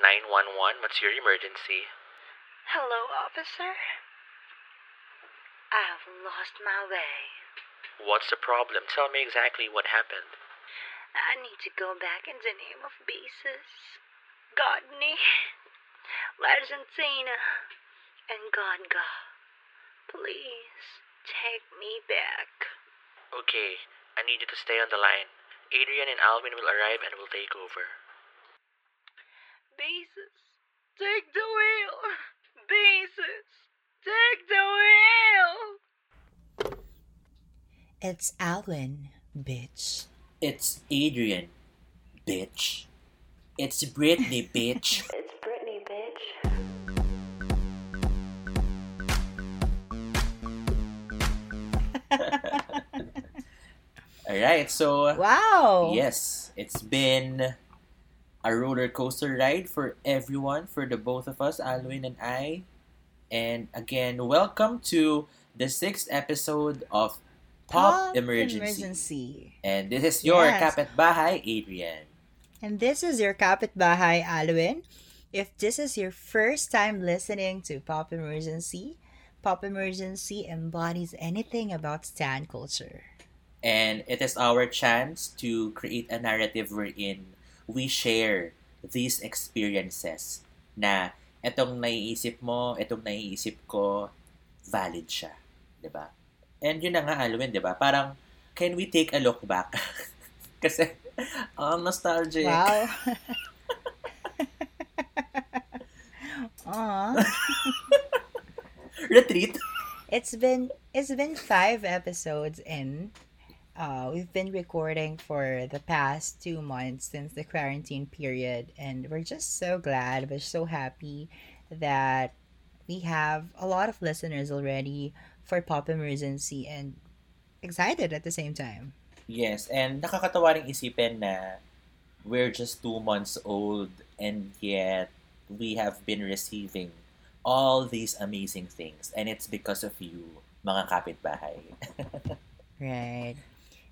911, what's your emergency? Hello, officer. I've lost my way. What's the problem? Tell me exactly what happened. I need to go back in the name of Jesus, Godney, L'argentina, and Godga. Please take me back. Okay, I need you to stay on the line. Adrian and Alwyn will arrive and will take over. Jesus, take the wheel. Jesus, take the wheel. It's Alan, bitch. It's Adrian, bitch. It's Britney, bitch. It's Britney, bitch. Alright, so Wow. yes, it's been a roller coaster ride for everyone, for the both of us, Alwyn and I. And again, welcome to the sixth episode of Pop, Emergency. Emergency. And this is your Yes. kapitbahay, Adrian. And this is your kapitbahay, Alwyn. If this is your first time listening to Pop Emergency, Pop Emergency embodies anything about Stan culture. And it is our chance to create a narrative wherein we share these experiences na etong naiisip mo, etong naiisip ko, valid siya. ba? And yun na nga, Alwin, 'di ba? Parang, can we take a look back? Kasi, ang nostalgic. Wow. Retreat. It's been it's been five episodes in. Uh, we've been recording for the past two months since the quarantine period, and we're just so glad. We're so happy that we have a lot of listeners already for Pop Emergency, and excited at the same time. Yes, and nakakatawa rin isipin na we're just two months old and yet we have been receiving all these amazing things and it's because of you, mga kapitbahay. Right.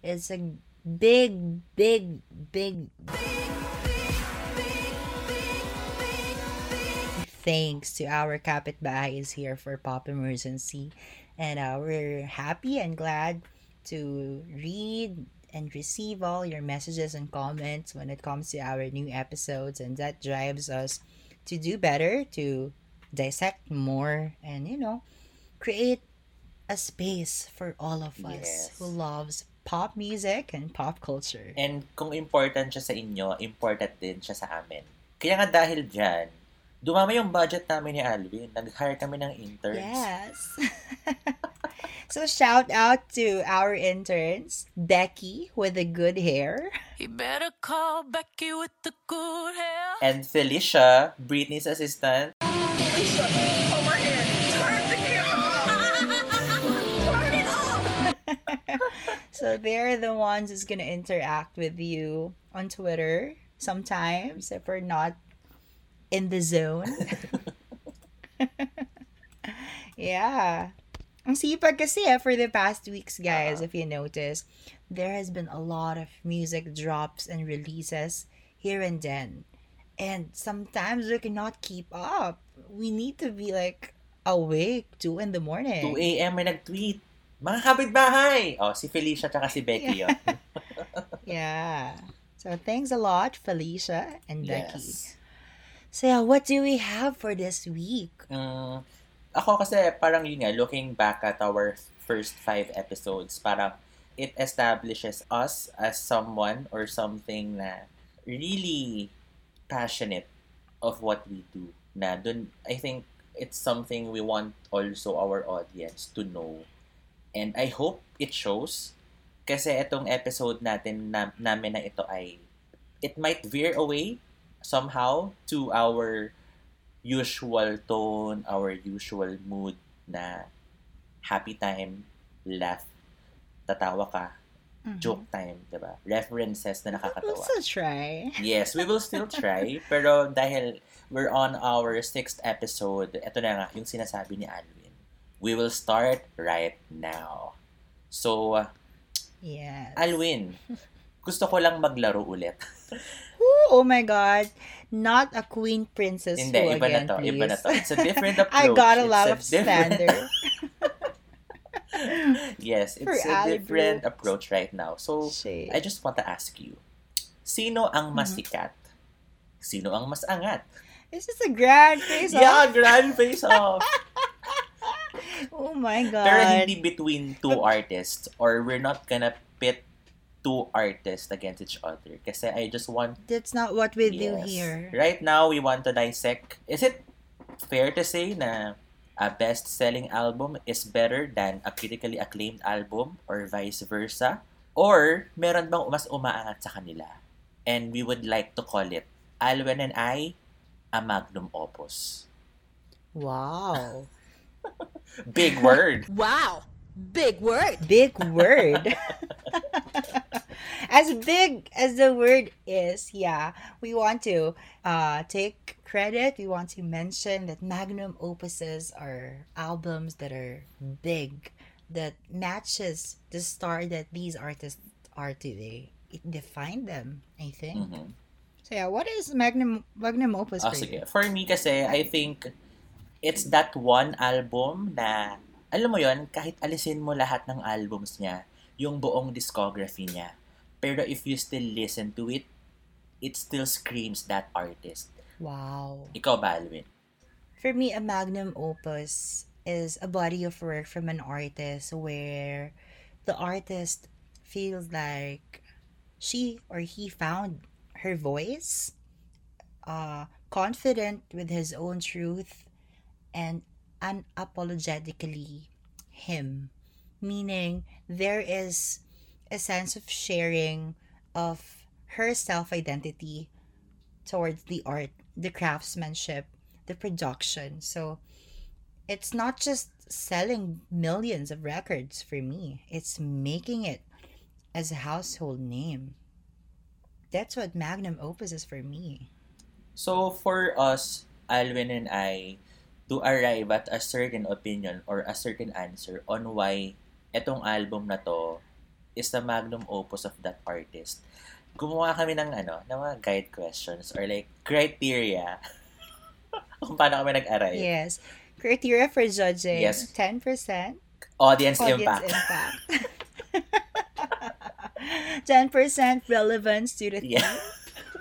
It's a big, big, big thanks to our kapitbahay is here for Pop Emergency. And uh, we're happy and glad to read and receive all your messages and comments when it comes to our new episodes. And that drives us to do better, to dissect more, and, you know, create a space for all of us Yes. who loves pop music and pop culture. And kung important siya sa inyo, important din siya sa amin. Kaya nga dahil dyan, dumami yung budget namin ni Alvin. Nag-hire kami ng interns. Yes. so shout out to our interns, Becky with the good hair, You better call Becky with the good hair. And Felicia, Britney's assistant. so they're the ones who's gonna interact with you on Twitter sometimes if we're not in the zone. yeah. Ang sipag kasi eh, for the past weeks, guys, if you notice, there has been a lot of music drops and releases here and then. And sometimes we cannot keep up. We need to be like awake 2 in the morning. 2 a.m. may nag-tweet. Mga kapitbahay! Oh, si Felicia tsaka si Becky yun. Yeah. So thanks a lot, Felicia and Becky. yes. So yeah, what do we have for this week? Mm, ako kasi parang yun nga, looking back at our first five episodes, parang it establishes us as someone or something na really passionate of what we do. Na dun, I think it's something we want also our audience to know. And I hope it shows. Kasi itong episode natin na, namin na ito ay it might veer away somehow to our usual tone, our usual mood na happy time, laugh, tatawa ka, joke time, 'di ba? References na We'll nakakatawa. still try. Yes, we will still try. pero dahil we're on our sixth episode, ito na nga yung sinasabi ni Alvin. We will start right now. So, uh, Yes. Alwin, gusto ko lang maglaro ulit. Oh my god. Not a queen princess Hindi, who iba again, na to. please. Iba na to. It's a different approach. I got a It's lot of different- standard. yes, For it's a Ali different approach right now. So, Shade. I just want to ask you, sino ang mas Mhm. sikat? Sino ang mas angat? This is a grand face Yeah, grand face-off! Oh my god. Pero hindi between two artists or we're not gonna pit two artists against each other. Kasi I just want That's not what we do Yes. here. Right now, we want to dissect. Is it fair to say na a best-selling album is better than a critically acclaimed album or vice versa? Or meron bang mas umaangat sa kanila? And we would like to call it Alwin and I, a magnum opus. Wow. Big word. Wow. Big word. Big word. as big as the word is, yeah, we want to uh, take credit. We want to mention that magnum opuses are albums that are big, that matches the star that these artists are today. It defined them, I think. Mhm. So yeah, what is magnum magnum opus for sige. you? For me kasi, I think it's that one album na, alam mo yon kahit alisin mo lahat ng albums niya, yung buong discography niya. Pero if you still listen to it, it still screams that artist. Wow. Ikaw ba, Alvin? For me, a magnum opus is a body of work from an artist where the artist feels like she or he found her voice, uh, confident with his own truth, and unapologetically him. Meaning, there is a sense of sharing of her self identity towards the art, the craftsmanship, the production. So it's not just selling millions of records for me, it's making it as a household name. That's what magnum opus is for me. So, for us, Alwyn and I, to arrive at a certain opinion or a certain answer on why etong album na to is the magnum opus of that artist, gumawa kami ng ano, ng mga guide questions or like criteria kung paano kami nag-arrive. Yes. Criteria for judging Yes. 10% Audience, audience impact. impact. 10% relevance to the Yeah. theme.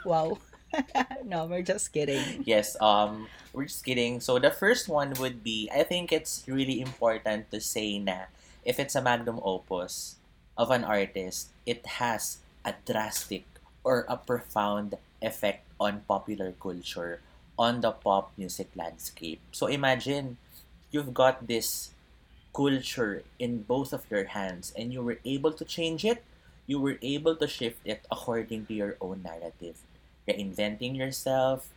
Wow. no, we're just kidding. Yes, um, we're just kidding. So the first one would be, I think it's really important to say na if it's a magnum opus of an artist, it has a drastic or a profound effect on popular culture, on the pop music landscape. So imagine you've got this culture in both of your hands and you were able to change it, you were able to shift it according to your own narrative. Reinventing yourself,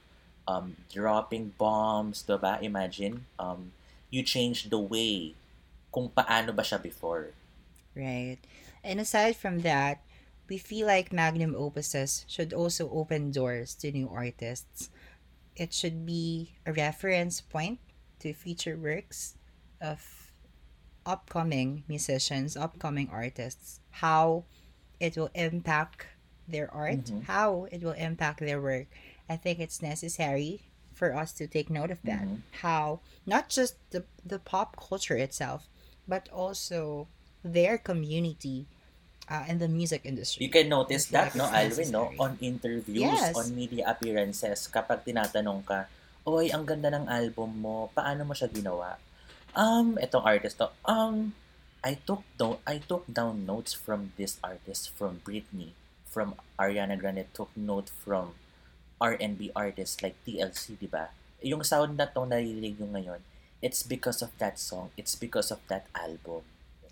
um, dropping bombs, diba? Imagine, um, you change the way kung paano ba siya before. Right. And aside from that, we feel like magnum opuses should also open doors to new artists. It should be a reference point to future works of upcoming musicians, upcoming artists, how it will impact their art, Mhm. how it will impact their work. I think it's necessary for us to take note of that. Mhm. How not just the the pop culture itself, but also their community uh, in the music industry. You can notice that, no, like it's Alwyn, no? On interviews, Yes. on media appearances, kapag tinatanong ka, Oy, ang ganda ng album mo, paano mo siya ginawa? Um, itong artist to, um, I took down, I took down notes from this artist, from Britney, from Ariana Grande, took note from R&B artists like TLC, di ba? Yung sound na tong naririnig nyo ngayon, it's because of that song, it's because of that album.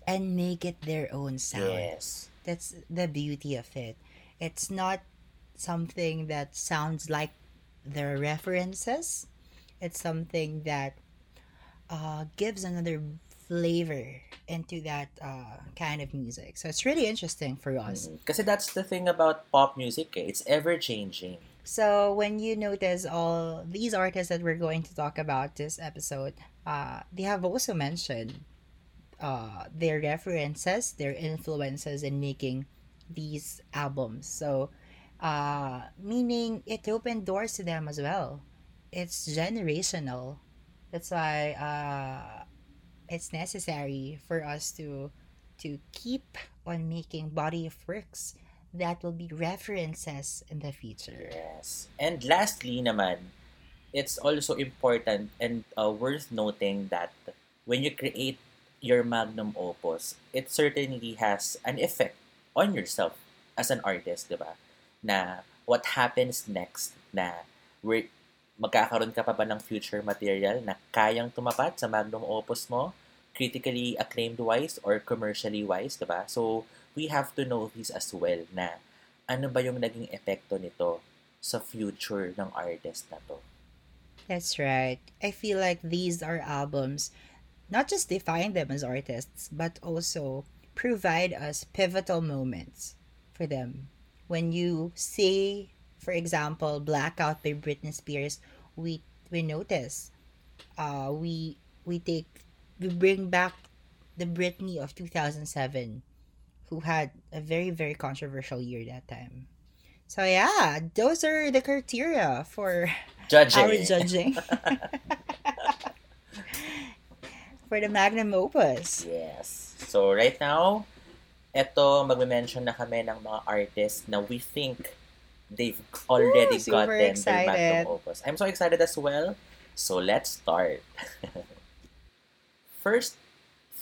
and make it their own sound. Yes. That's the beauty of it. It's not something that sounds like their references. It's something that uh, gives another flavor into that uh, kind of music. So it's really interesting for us. Mhm. Kasi that's the thing about pop music, eh. It's ever-changing. So when you notice all these artists that we're going to talk about this episode, uh, they have also mentioned uh, their references, their influences in making these albums. So Uh, meaning it opened doors to them as well. It's generational. That's why uh, it's necessary for us to to keep on making body of works that will be references in the future. Yes. And lastly naman, it's also important and uh, worth noting that when you create your magnum opus, it certainly has an effect on yourself as an artist, di ba? Na what happens next na where magkakaroon ka pa ba ng future material na kayang tumapat sa magnum opus mo, critically acclaimed wise or commercially wise, di ba? So, we have to know this as well na ano ba yung naging epekto nito sa future ng artist na to. That's right. I feel like these are albums not just define them as artists, but also provide us pivotal moments for them. When you say, for example, Blackout by Britney Spears, we we notice, uh, we we take we bring back the Britney of 2007, who had a very very controversial year that time. So yeah, those are the criteria for Judging. our judging for the magnum opus. Yes. So, right now, eto, magme-mention na kami ng mga artists na we think they've already super gotten their magnum opus. I'm so excited as well. So, let's start. first,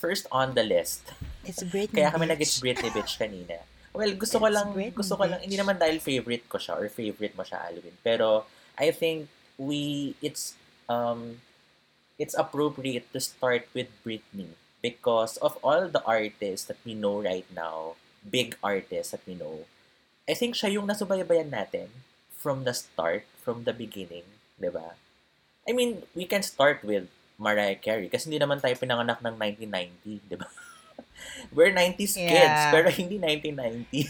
first on the list. It's Britney. Kaya kami nag-it's Britney Bitch kanina. Well, gusto ko It's lang, Britney gusto ko lang, hindi naman dahil favorite ko siya or favorite mo siya, Alvin. Pero, I think we, it's, um, it's appropriate to start with Britney because of all the artists that we know right now, big artists that we know, I think siya yung nasubaybayan natin from the start, from the beginning, di ba? I mean, we can start with Mariah Carey kasi hindi naman tayo pinanganak ng 1990, di ba? We're 90s kids, Yeah. pero hindi 1990.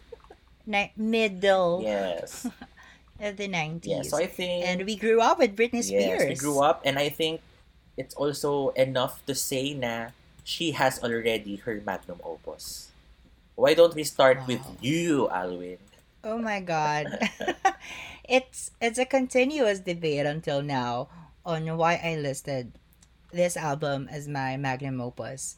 Ni- middle yes. of the 90s. Yeah, so I think... and we grew up with Britney Spears. Yes, we grew up and I think it's also enough to say na she has already her magnum opus. Why don't we start with Wow. you, Alwyn? Oh my god. it's it's a continuous debate until now on why I listed this album as my magnum opus.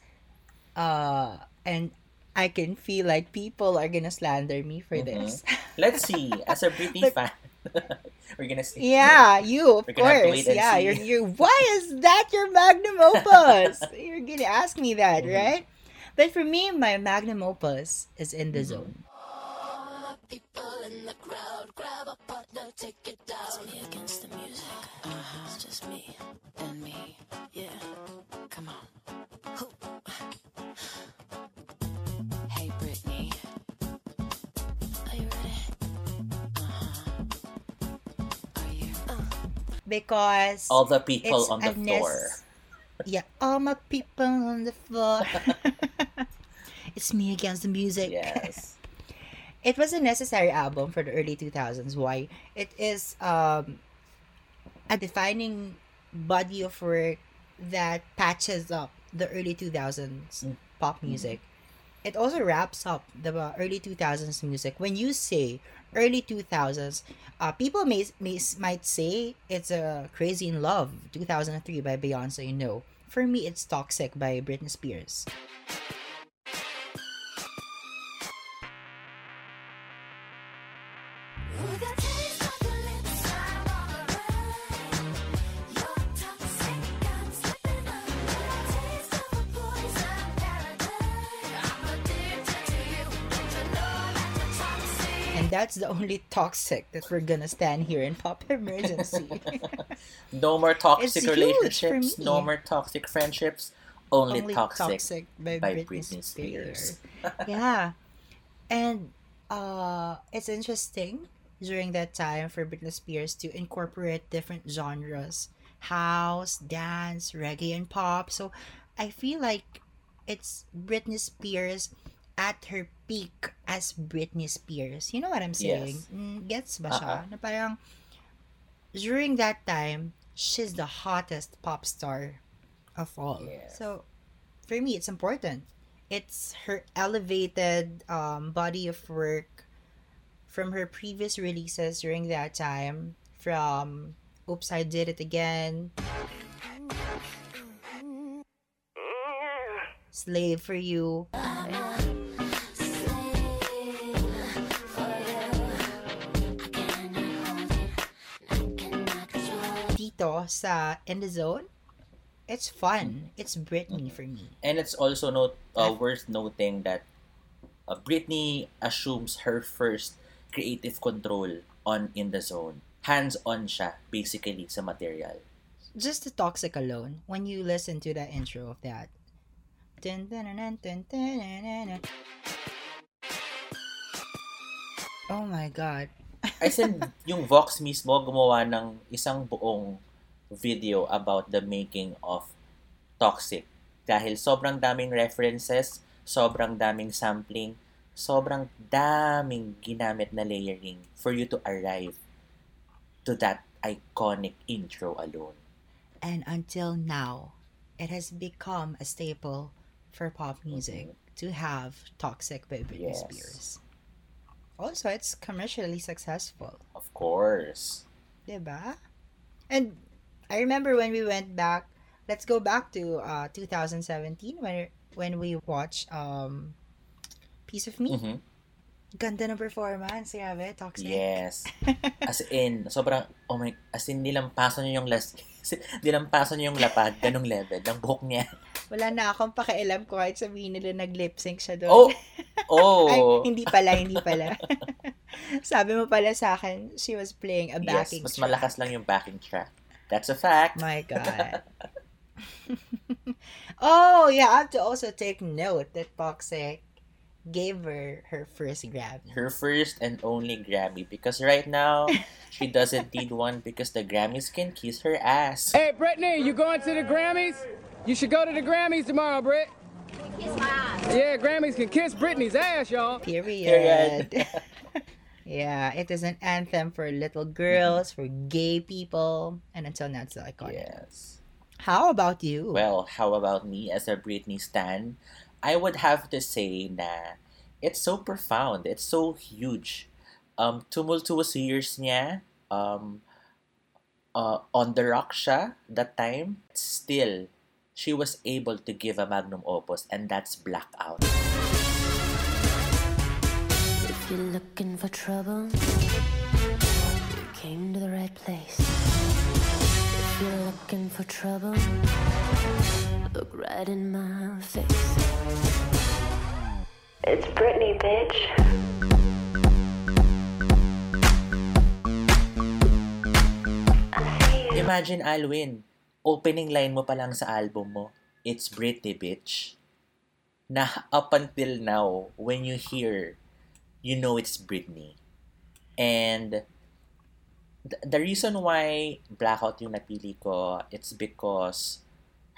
Uh and I can feel like people are gonna slander me for Mhm. this. Let's see. As a Britney But- fan, we're gonna see. Yeah, you of We're gonna have to course. wait Yeah, see. you're you're why is that your magnum opus? you're gonna ask me that, Mhm. right? But for me, my magnum opus is in the Mhm. zone. People in the crowd, grab a partner, take it down. It's me against the music. Uh-huh. It's just me and me. Yeah. Come on. Hoo. Hey, Britney. Are you ready? Uh-huh. Are you? Uh. Because All the people on the a nec- floor. Yeah, all my people on the floor. it's me against the music. Yes. It was a necessary album for the early 2000s. Why? It is um, a defining body of work that patches up the early 2000s Mm. pop music. It also wraps up the uh, early 2000s music. When you say early 2000s, uh, people may, may might say it's a Crazy in Love 2003 by Beyonce. You know, for me it's Toxic by Britney Spears. That's the only toxic that we're gonna stand here in Pop Emergency. No more toxic It's huge for relationships. No more toxic friendships. Only, only toxic. toxic, by, by Britney, Britney Spears. Spears. yeah, and uh, it's interesting during that time for Britney Spears to incorporate different genres, house, dance, reggae, and pop. So I feel like it's Britney Spears at her peak as Britney Spears. You know what I'm saying? Yes. Mm, gets ba siya? Uh-uh. Na parang during that time, she's the hottest pop star of all. Yes. So for me, it's important. It's her elevated um, body of work from her previous releases during that time, from Oops, I Did It Again, Slave for You, dito sa In the Zone, it's fun. It's Britney for me. And it's also not uh, worth noting that uh, Britney assumes her first creative control on In the Zone. Hands-on siya, basically, sa material. Just the toxic alone, when you listen to the intro of that, Dun, dun, dun, oh my God. As in, yung Vox mismo gumawa ng isang buong video about the making of Toxic. Dahil sobrang daming references, sobrang daming sampling, sobrang daming ginamit na layering for you to arrive to that iconic intro alone. And until now, it has become a staple for pop mm-hmm. music to have Toxic by Britney Yes. Spears. Also, it's commercially successful. Of course. Diba? And I remember when we went back, let's go back to uh 2017 when when we watched um Piece of Me. Mhm. Ganda ng performance, grabe, toxic. Yes. As in, sobrang, oh my, as in, nilampasan niyo yung las, nilampasan niyo yung lapad, ganong level, ng buhok niya. Wala na akong pakialam ko kahit sabihin nila nag-lip sync siya doon. Oh! Oh! Ay, hindi pala, hindi pala. Sabi mo pala sa akin, she was playing a yes, backing mas track. malakas lang yung backing track. That's a fact. My God. oh, yeah, I have to also take note that Toxic gave her her first Grammy. Her first and only Grammy because right now, she doesn't need one because the Grammys can kiss her ass. Hey, Britney, you going to the Grammys? You should go to the Grammys tomorrow, Britt. Kiss my ass. Yeah, Grammys can kiss Britney's ass, y'all. Period. Period. yeah, it is an anthem for little girls, for gay people, and until now it's still iconic. Yes. How about you? Well, how about me as a Britney stan? I would have to say na it's so profound. It's so huge. Um, tumultuous years niya. Um, uh, on the rock siya that time. Still, she was able to give a magnum opus and that's Blackout. If you're looking for trouble, you came to the right place. If you're looking for trouble, look right in my face. It's Britney, bitch. I see you. Imagine, Alwyn, opening line mo pa lang sa album mo, it's Britney, bitch. Na up until now, when you hear, you know it's Britney. And th- the reason why Blackout yung napili ko, it's because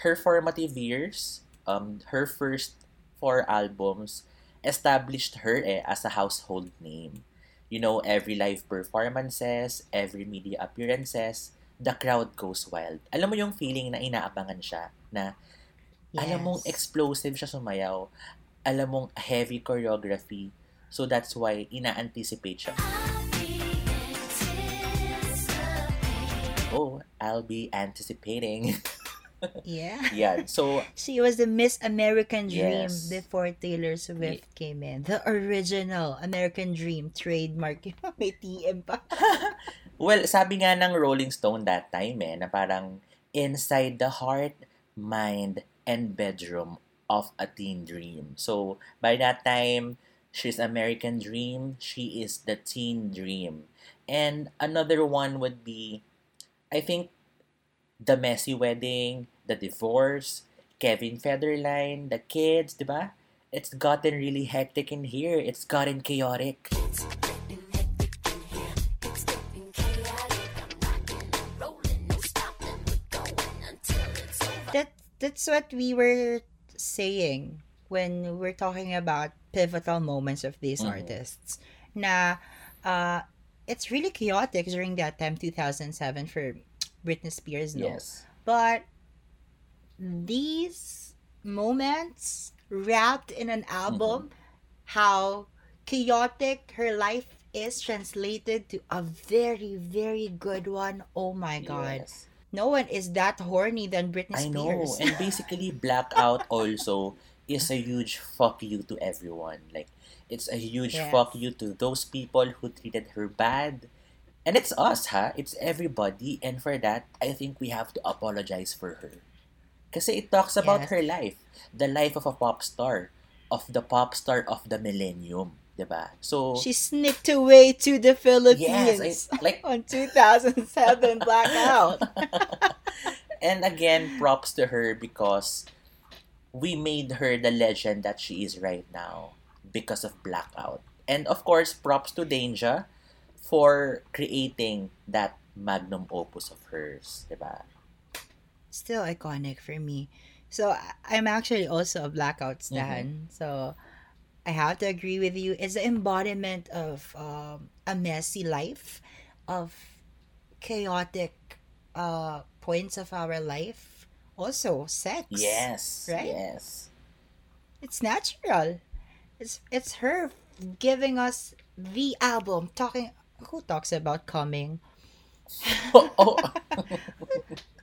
her formative years, um, her first four albums, established her eh, as a household name. You know, every live performances, every media appearances, the crowd goes wild. Alam mo yung feeling na inaabangan siya, na alam mong Yes. explosive siya sumayaw, alam mong heavy choreography, so that's why ina-anticipate siya. Oh, I'll be anticipating. Yeah. Yan. So, She was the Miss American Dream Yes. before Taylor Swift came in. The original American Dream trademark. May TM pa. well, sabi nga ng Rolling Stone that time eh, na parang inside the heart, mind, and bedroom of a teen dream. So, by that time, she's American Dream, she is the teen dream. And another one would be, I think, The Messy Wedding, The Divorce, Kevin Federline, The Kids, di ba? It's gotten really hectic in here. It's gotten chaotic. That that's what we were saying when we're talking about pivotal moments of these Mhm. artists. Na uh it's really chaotic during that time 2007 for Britney Spears no. Yes. But these moments wrapped in an album, how chaotic her life is translated to a very, very good one. Oh my god. Yes. No one is that horny than Britney Spears I know. And basically, Blackout also is a huge fuck you to everyone. Like, it's a huge Yes. fuck you to those people who treated her bad. And it's us, huh? It's everybody. And for that, I think we have to apologize for her. Kasi it talks about Yes. her life. The life of a pop star. Of the pop star of the millennium. Diba? So, She sneaked away to the Philippines yes, I, like, on 2007 Blackout. and again, props to her because we made her the legend that she is right now because of Blackout. And of course, props to Danja for creating that magnum opus of hers, diba? Still iconic for me. So I'm actually also a Blackout Mm-hmm. stan. So I have to agree with you. It's the embodiment of um, a messy life, of chaotic uh, points of our life. Also, sex. Yes, Right? yes. It's natural. It's it's her giving us the album talking who talks about coming, oh, oh.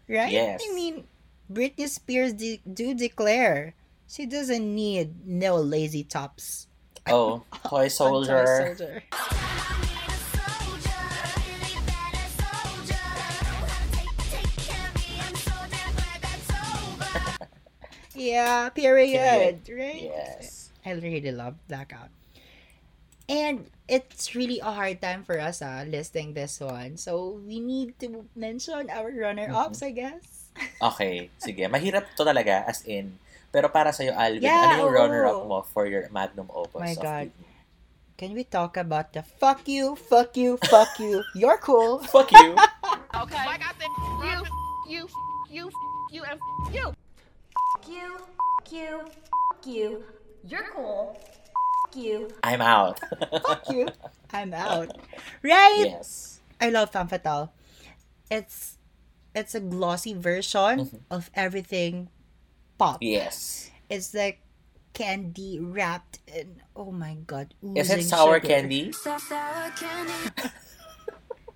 right? Yes. I mean, Britney Spears de- do declare she doesn't need no lazy tops. oh, Toy on Toy Soldier. Yeah, period. Right? Yes. I really love Blackout. And it's really a hard time for us ah, listing this one. So we need to mention our runner-ups, Mm-hmm. I guess. Okay, sige. Mahirap to talaga, as in. Pero para sa'yo, Alwyn, Yeah, ano yung oo. runner-up mo for your magnum opus My God. Britney? Can we talk about the fuck you, fuck you, fuck you, you're cool. Fuck you! Okay. Like I said, you, you, you, you, and you. You, you, you. You're cool. you. I'm out. fuck you. I'm out. Right? yes. I love Femme Fatale. It's it's a glossy version mm-hmm. of everything pop. Yes. It's like candy wrapped in oh my god. Is it oozing sour sugar. candy?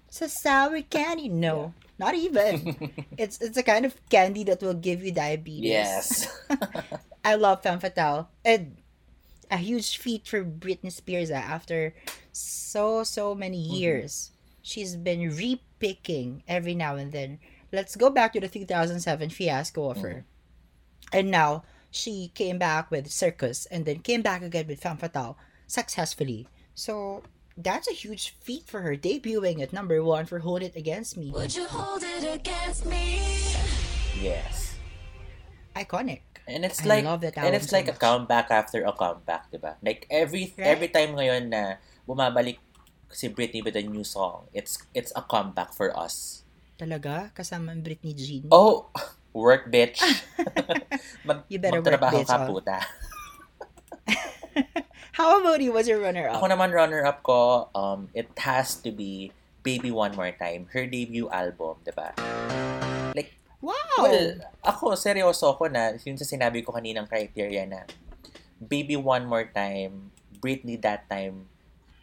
It's a sour candy. No, not even. it's it's a kind of candy that will give you diabetes. Yes. I love Femme Fatale. And a huge feat for Britney Spears ah, after so so many Mm-hmm. years. She's been repicking every now and then. Let's go back to the 2007 fiasco of her. Mm-hmm. And now she came back with Circus and then came back again with Femme Fatale successfully. So that's a huge feat for her debuting at number one for Hold It Against Me. Would you hold it against me? yes. Iconic. And it's I like love that and it's so like a much. comeback after a comeback, 'di ba? Like every Right? every time ngayon na bumabalik si Britney with a new song, it's it's a comeback for us. Talaga? Kasama ang Britney Jean. Oh, work bitch. Mag, You better work, magtrabaho bitch, ka oh. puta. How about you? What's your runner-up? Ako naman runner-up ko, um, it has to be Baby One More Time, her debut album, 'di ba? Like Wow! Well, ako, seryoso ako na, yun sa sinabi ko kaninang criteria na, Baby One More Time, Britney that time,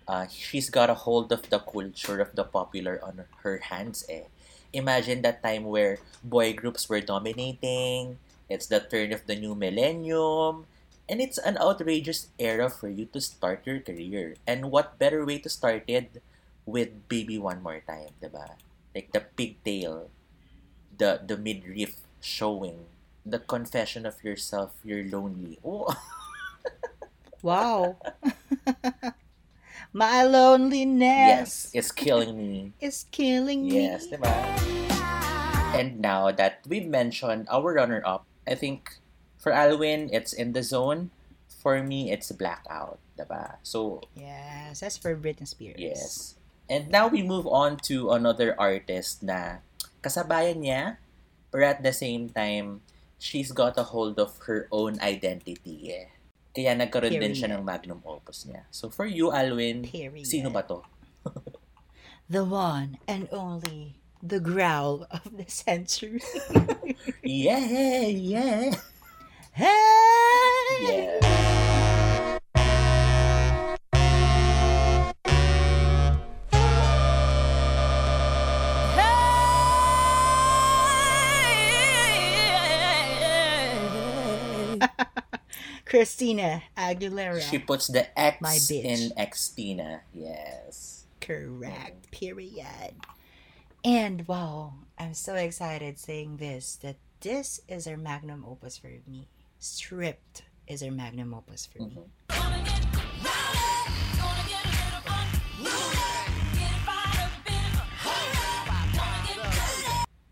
uh, she's got a hold of the culture of the popular on her hands eh. Imagine that time where boy groups were dominating, it's the turn of the new millennium, and it's an outrageous era for you to start your career. And what better way to start it with Baby One More Time, diba? Like the pigtail, the the midriff showing, the confession of yourself, you're lonely. Oh, Wow. My loneliness. yes, it's killing me. it's killing me. Yes, diba? And now that we've mentioned our runner-up, I think for Alwin, it's in the zone. For me, it's blackout, diba? So Yes, that's for Britney Spears. Yes. And now we move on to another artist na kasabayan niya, but at the same time, she's got a hold of her own identity eh. Kaya nagkaroon din siya Period. ng magnum opus niya. So for you, Alwin, Period. sino ba to? The one and only, the growl of the century. Yeah, yeah. Hey! Yeah. Hey! Christina Aguilera. She puts the X My bitch. in Xtina. Yes. Correct. Period. And wow, I'm so excited saying this that this is her magnum opus for me. Stripped is our magnum opus for me.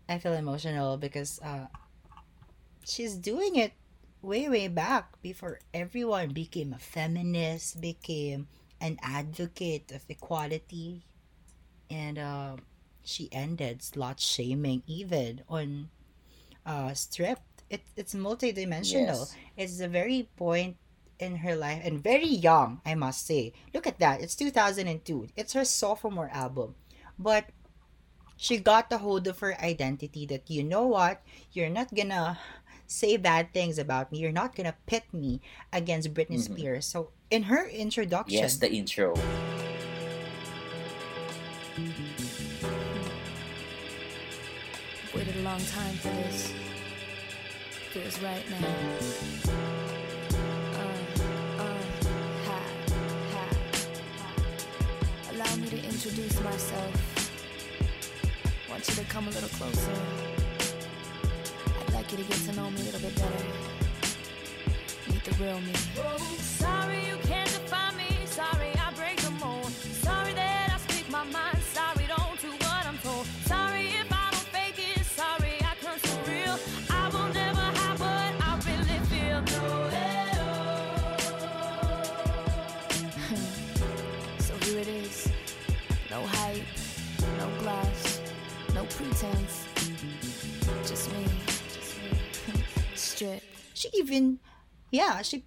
I feel emotional because uh, she's doing it way, way back before everyone became a feminist, became an advocate of equality, and uh, she ended slut shaming even on uh, stripped. It, it's multidimensional. Yes. It's the very point in her life and very young, I must say. Look at that. It's 2002. It's her sophomore album. But she got the hold of her identity that you know what you're not gonna say bad things about me you're not gonna pit me against britney Mhm. spears so in her introduction Yes, the intro. Waited a long time for this. Feels right now. Uh, uh, ha, ha. Allow me to introduce myself. Want you to come a little closer. I'd like you to get to know me a little bit better. Meet the real me. Sorry you pretense. Just me. Strip. she even yeah she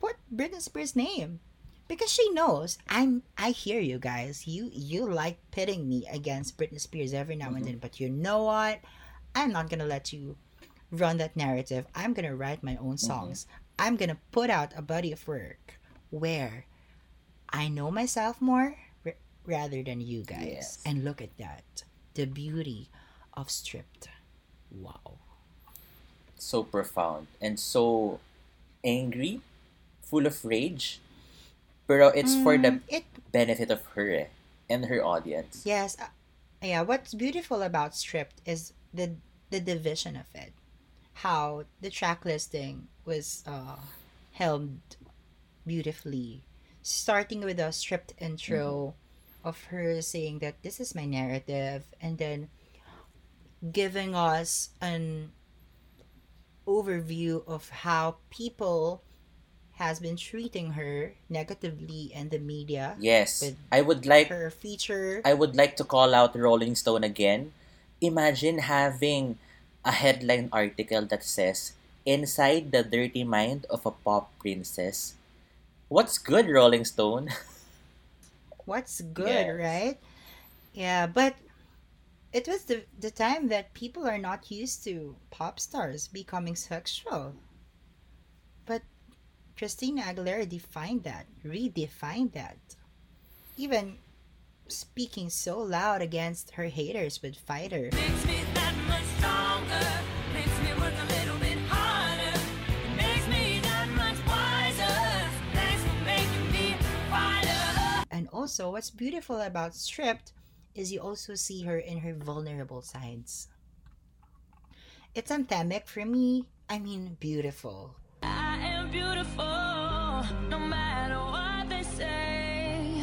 put britney spears name. Because she knows i'm i hear you guys. You you like pitting me against britney spears every now and mm-hmm. then. But you know what? I'm not gonna let you run that narrative. I'm gonna write my own mm-hmm. songs. I'm gonna put out a body of work where i know myself more r- rather than you guys. Yes. and look at that the beauty of stripped wow So profound and so angry, full of rage. Pero it's for the Mm, it benefit of her eh, and her audience. Yes. Uh, yeah, what's beautiful about Stripped is the the division of it. How the track listing was uh helmed beautifully. Starting with a stripped intro of her saying that this is my narrative and then giving us an overview of how people has been treating her negatively in the media Yes. I would like her feature I would like to call out Rolling Stone again. Imagine having a headline article that says Inside the Dirty Mind of a Pop Princess. What's good, Rolling Stone? what's good, Yes. right? Yeah, but it was the the time that people are not used to pop stars becoming sexual. But Christina Aguilera defined that, redefined that. Even speaking so loud against her haters with Fighter. Also, what's beautiful about Stripped is you also see her in her vulnerable sides. It's anthemic for me. I mean, beautiful. I am beautiful, no matter what they say.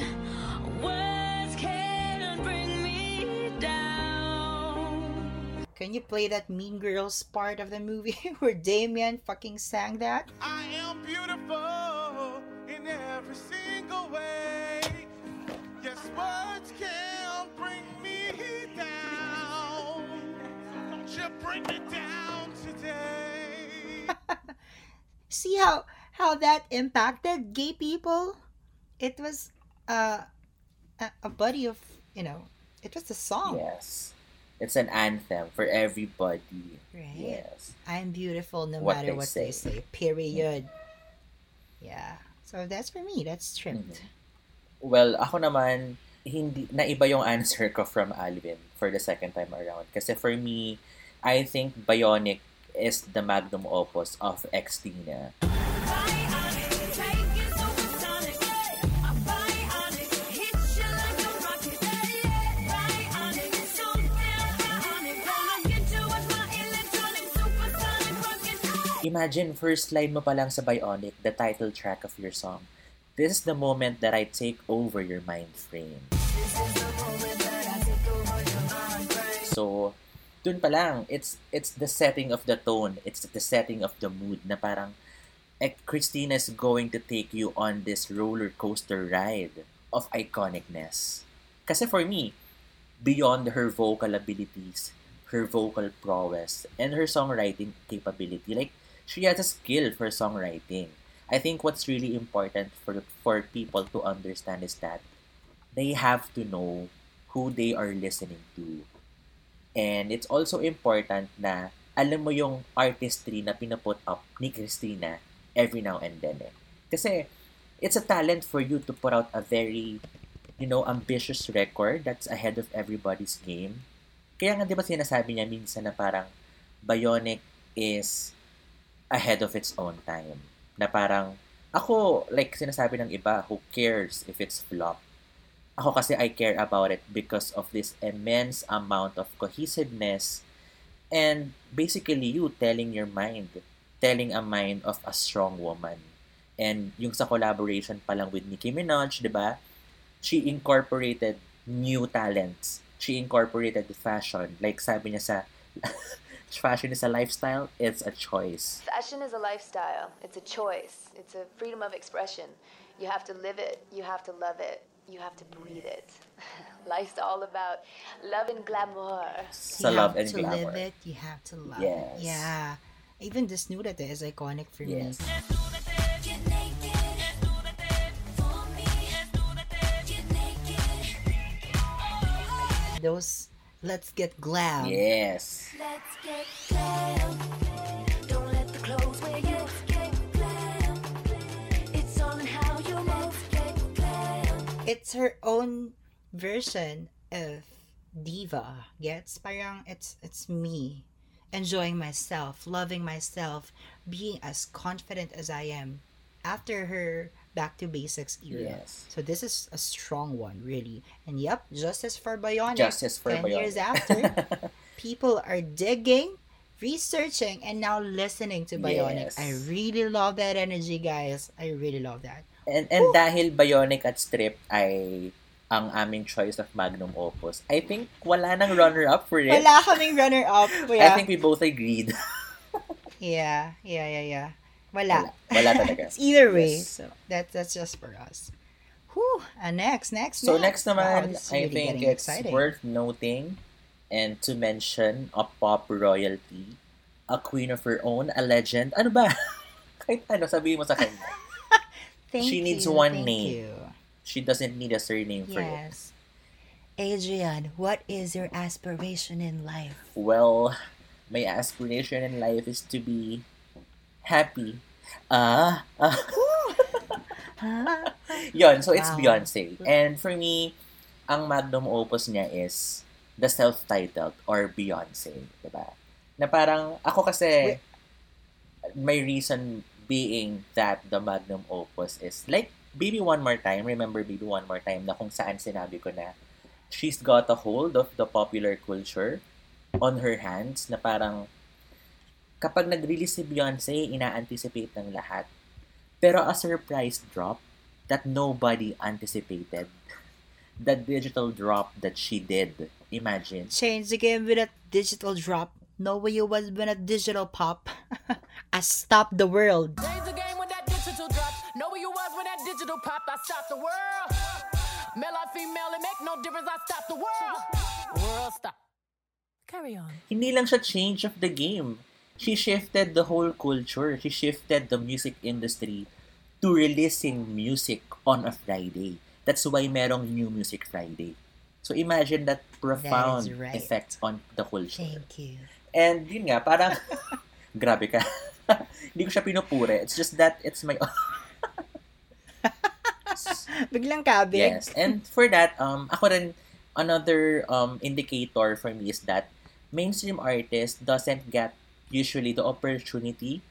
Words can't bring me down. Can you play that Mean Girls part of the movie where Damian fucking sang that? I am beautiful bring me down today. See how how that impacted gay people? It was uh, a a body of you know. It was a song, yes. It's an anthem for everybody. right? Yes. I'm beautiful no What matter they what they say. Period. Yeah. So that's for me. That's stripped. Well, ako naman, hindi, naiba yung answer ko from Alwyn for the second time around. Kasi for me, I think Bionic is the magnum opus of Xtina. Imagine first line mo pa lang sa Bionic, the title track of your song. This is the moment that I take over your mind frame. So, dun pa lang, it's it's the setting of the tone, it's the setting of the mood na parang eh, Christina is going to take you on this roller coaster ride of iconicness. Kasi for me, beyond her vocal abilities, her vocal prowess, and her songwriting capability, like she has a skill for songwriting. I think what's really important for for people to understand is that they have to know who they are listening to. And it's also important na alam mo yung artistry na pinaput up ni Christina every now and then eh. Kasi it's a talent for you to put out a very, you know, ambitious record that's ahead of everybody's game. Kaya nga di ba sinasabi niya minsan na parang Bionic is ahead of its own time. Na parang, ako, like sinasabi ng iba, who cares if it's flop? Ako kasi I care about it because of this immense amount of cohesiveness and basically you telling your mind, telling a mind of a strong woman. And yung sa collaboration pa lang with Nicki Minaj, di ba? She incorporated new talents. She incorporated fashion. Like sabi niya sa fashion is a lifestyle, it's a choice. Fashion is a lifestyle. It's a choice. It's a freedom of expression. You have to live it. You have to love it. You have to breathe it. Life's all about love and glamour. Sa you love have and to glamour. live it, you have to love Yes. it. Yeah. Even this nudity is iconic for Yes. me. Those let's get glam. Yes. Let's get glam. It's her own version of diva. Gets? Parang it's it's me enjoying myself, loving myself, being as confident as I am after her back to basics era. Yes. So this is a strong one, really. And yep, justice for Bionic. Justice for 10 years after, people are digging, researching, and now listening to Bionic. Yes. I really love that energy, guys. I really love that. And, and dahil Bionic at Strip ay ang aming choice of Magnum Opus, I think wala nang runner-up for it. Wala kaming runner-up. I Yeah. think we both agreed. yeah, yeah, yeah, yeah. Wala. Wala talaga. it's either way. Yes. So that that's just for us. Whew. Uh, next, next, So next Wow, naman, this is I really think it's exciting. worth noting and to mention a pop royalty, a queen of her own, a legend. Ano ba? Kahit ano, sabihin mo sa kanya. Thank she needs you, one name. you. She doesn't need a surname for it. Yes. Adrian, what is your aspiration in life? Well, my aspiration in life is to be happy. Ah, ah. Yun, so it's Wow. Beyonce. And for me, ang magnum opus niya is the self-titled or Beyonce, diba? Na parang, ako kasi, my reason being that the magnum opus is like Baby One More Time, remember Baby One More Time na kung saan sinabi ko na she's got a hold of the popular culture on her hands na parang kapag nag-release si Beyonce, ina-anticipate ng lahat. Pero a surprise drop that nobody anticipated. The digital drop that she did. Imagine. Change the game with a digital drop. Know where you was when a digital pop. I stopped the world. Change the game with that digital drop. Know you was when that digital pop. I stopped the world. Male or female, it make no difference. I stopped the world. World stop. Carry on. Hindi lang siya change of the game. She shifted the whole culture. She shifted the music industry to releasing music on a Friday. That's why merong New Music Friday. So imagine that profound right. effect on the culture. Thank you. And yun nga, parang, grabe ka. Hindi ko siya pinupure. It's just that it's my... Biglang kabig. yes. And for that, um, ako rin, another um, indicator for me is that mainstream artist doesn't get usually the opportunity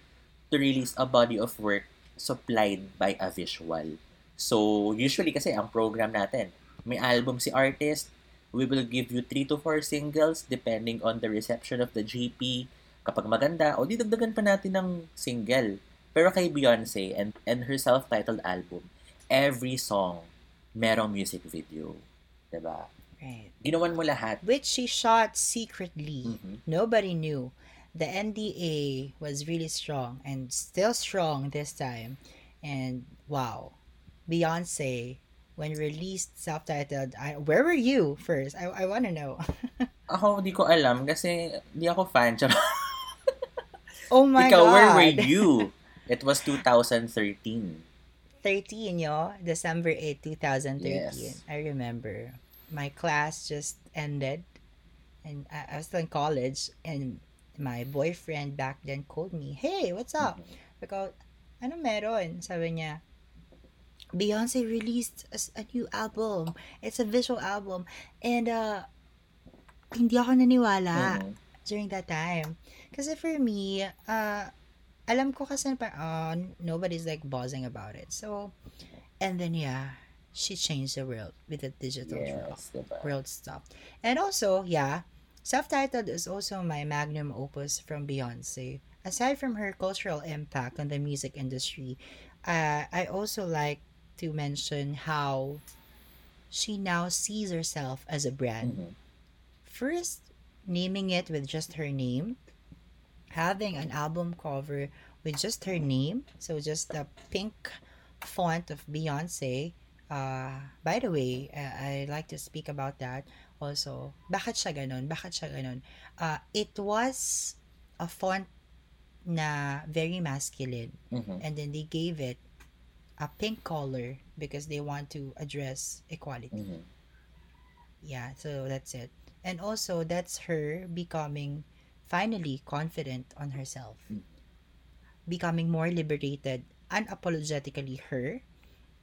to release a body of work supplied by a visual. So, usually kasi ang program natin, may album si artist, we will give you 3 to 4 singles depending on the reception of the GP, Kapag maganda, o di dagdagan pa natin ng single. Pero kay Beyonce and, and her self-titled album, every song merong music video. 'Di ba? Right. Ginawan mo lahat. Which she shot secretly. Mhm. Nobody knew. The NDA was really strong and still strong this time. And wow, Beyonce, when released self-titled, I, where were you first? I, I want to know. Ako, di ko alam kasi di ako fan. Oh my Ikaw, God. where were you? It was 2013. 13, yo. December 8, 2013. Yes. I remember. My class just ended. And I, I was still in college. And my boyfriend back then called me, Hey, what's up? Because, ano meron? Sabi niya, Beyonce released a new album. It's a visual album. And, uh, hindi ako naniwala Mhm. during that time. Kasi for me, uh, alam ko kasi parang, uh, nobody's like buzzing about it. So, and then yeah, she changed the world with the digital world, Yes, diba? world stuff. And also, yeah, self-titled is also my magnum opus from Beyonce. Aside from her cultural impact on the music industry, uh, I also like to mention how she now sees herself as a brand Mhm. first naming it with just her name, having an album cover with just her name, so just the pink font of Beyonce. Uh, by the way, uh, I like to speak about that also. Bakit siya ganun? Bakit siya ganun? Uh, it was a font na very masculine Mhm. and then they gave it a pink color because they want to address equality. Mhm. Yeah, so that's it. And also, that's her becoming finally confident on herself. Mm. Becoming more liberated, unapologetically her,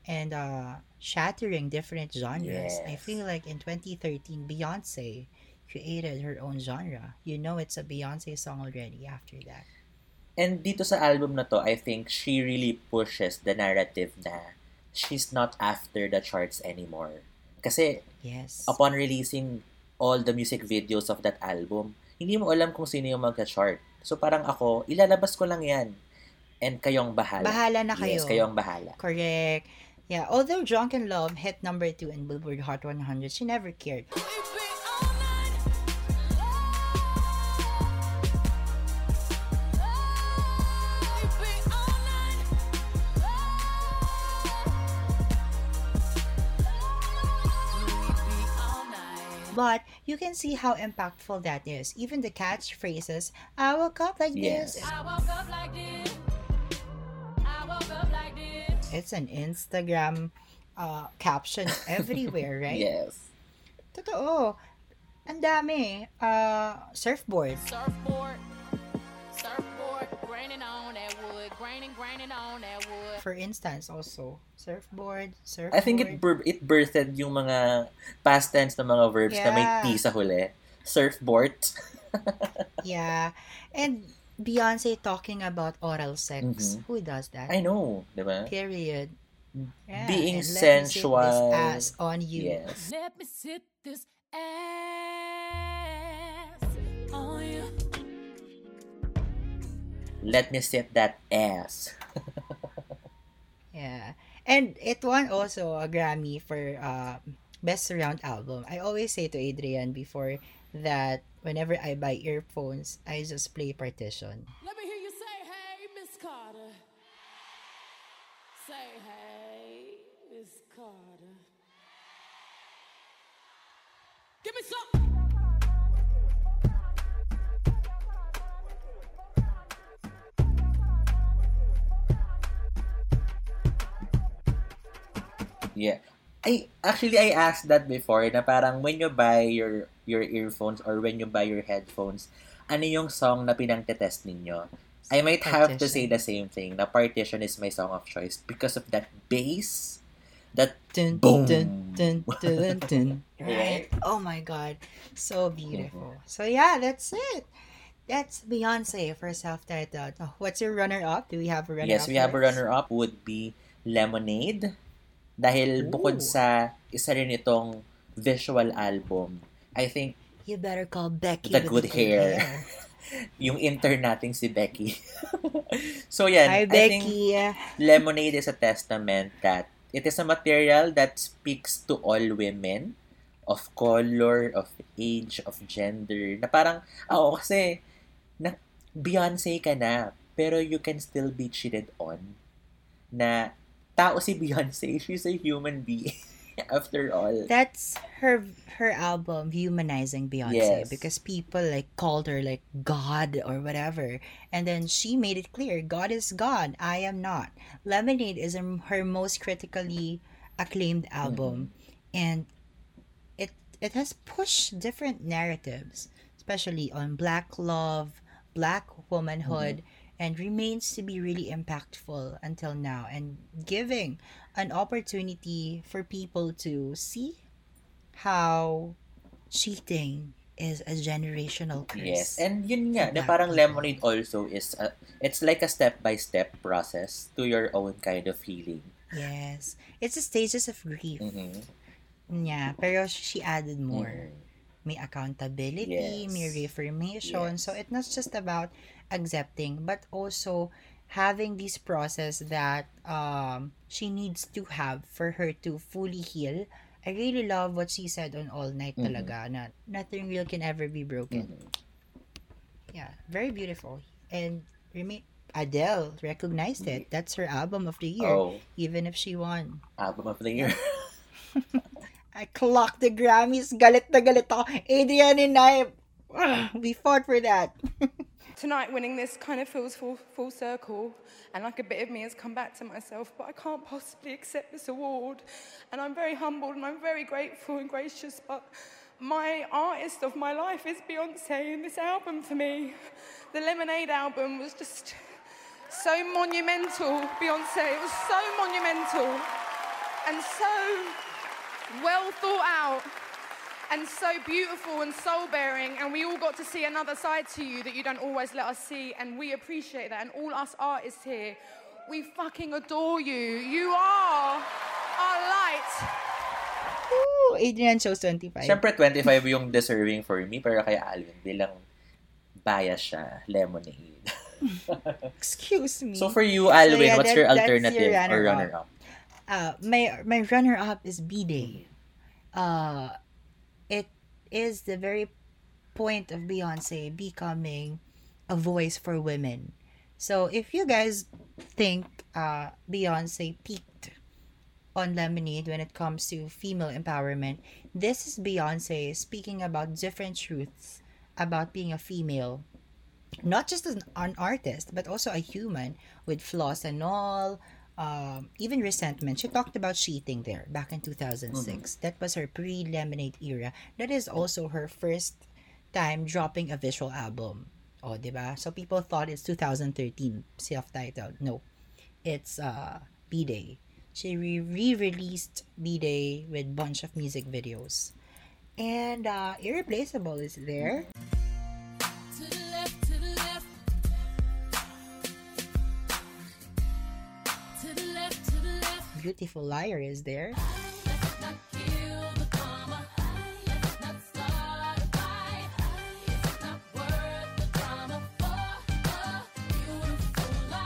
and uh, shattering different genres. I feel like in 2013, Beyonce created her own genre. You know it's a Beyonce song already after that. And dito sa album na to, I think she really pushes the narrative na she's not after the charts anymore. Kasi Yes. upon releasing all the music videos of that album, hindi mo alam kung sino yung magka-chart. So parang ako, ilalabas ko lang yan. And kayong bahala. Bahala na kayo. Yes, kayong bahala. Correct. Yeah, although Drunken Love hit number two in Billboard Hot 100, she never cared. But you can see how impactful that is. Even the catchphrases, I woke up like Yes. this. I woke up like this. I woke up like this. It's an Instagram uh, caption everywhere, right? Yes. Totoo. Ang dami. Uh, surfboard. Surfboard, surfboard, graining on that wood, graining, graining on that wood. For instance, also. Surfboard, surfboard. I think it bir- it birthed yung mga past tense na mga verbs na may Yeah. T sa huli. Surfboard. Yeah. And Beyonce talking about oral sex. Mhm. Who does that? I know, di ba? Period. Yeah, Being and let me sit sensual. This ass on you. Yes. Let me sit this ass on you. Let me sit that ass. Yeah. And it won also a Grammy for uh, Best Surround Album. I always say to Adrian before that whenever I buy earphones, I just play Partition. Let me hear you say, hey, Miss Carter. Say, hey, Miss Carter. Give me some. Yeah. I actually I asked that before na parang when you buy your your earphones or when you buy your headphones, ano yung song na pinang-test ninyo? I might have to say the same thing. Na Partition is my song of choice because of that bass, that Dun, Boom. dun, dun, dun, dun. Right? Oh my god. So beautiful. Mm-hmm. So yeah, that's it. That's Beyonce for self-titled. Oh, what's your runner-up? Do we have a runner-up? Yes, we have a runner-up would be Lemonade. Dahil bukod sa isa rin itong visual album, I think You better call Becky The with good hair. yung intern nating si Becky. so yan, Hi, I think. Lemonade is a testament that it is a material that speaks to all women of color, of age, of gender. Na parang, ako kasi, na, Beyonce ka na, pero you can still be cheated on. Na, tao si Beyonce, she's a human being. After all. That's her her album humanizing Beyonce Yes. because people like called her like God or whatever, and then she made it clear God is God, I am not. Lemonade is her her most critically acclaimed album, mm-hmm. and it it has pushed different narratives, especially on Black love, Black womanhood. Mm-hmm. And remains to be really impactful until now, and giving an opportunity for people to see how cheating is a generational Yes, curse. and yun nga, na parang. Lemonade also is, a, it's like a step-by-step process to your own kind of healing. Yes. It's the stages of grief. Mhm. Yeah, pero she added more. Mhm. May accountability, Yes. may reformation. Yes. So it's not just about accepting, but also having this process that um she needs to have for her to fully heal. I really love what she said on All Night Mhm. talaga na nothing real can ever be broken. Mhm. Yeah, very beautiful. And remain Adele recognized it. That's her album of the year, Oh, even if she won. album of the year. I clocked the Grammys. Galit na galit ako. Adrian and I, we fought for that. Tonight, winning this kind of feels full, full circle, and like a bit of me has come back to myself, but I can't possibly accept this award. And I'm very humbled and I'm very grateful and gracious, but my artist of my life is Beyonce, and this album for me, the Lemonade album, was just so monumental, Beyonce. It was so monumental and so well thought out and so beautiful and soul bearing. And we all got to see another side to you that you don't always let us see. And we appreciate that. And all us artists here, we fucking adore you. You are our light. Ooh, Adrian chose 25. Siyempre, 25 yung deserving for me, pero kay Alwyn, bilang bias siya, Lemonade. Excuse me. so for you, Alwyn, yeah, what's that- your alternative your or runner-up. runner-up? Uh, my my runner up is B Day. Uh, it is the very point of Beyonce becoming a voice for women. So if you guys think uh, Beyonce peaked on Lemonade when it comes to female empowerment, this is Beyonce speaking about different truths about being a female not just as an artist, but also a human with flaws and all, um, even resentment. She talked about cheating there back in 2006. That was her pre Lemonade era. That is also her first time dropping a visual album. Oh, diba? So people thought it's 2013 self-titled. No, it's uh, B-Day. She re- re-released B-Day with bunch of music videos. And uh, Irreplaceable is there. For liar is there.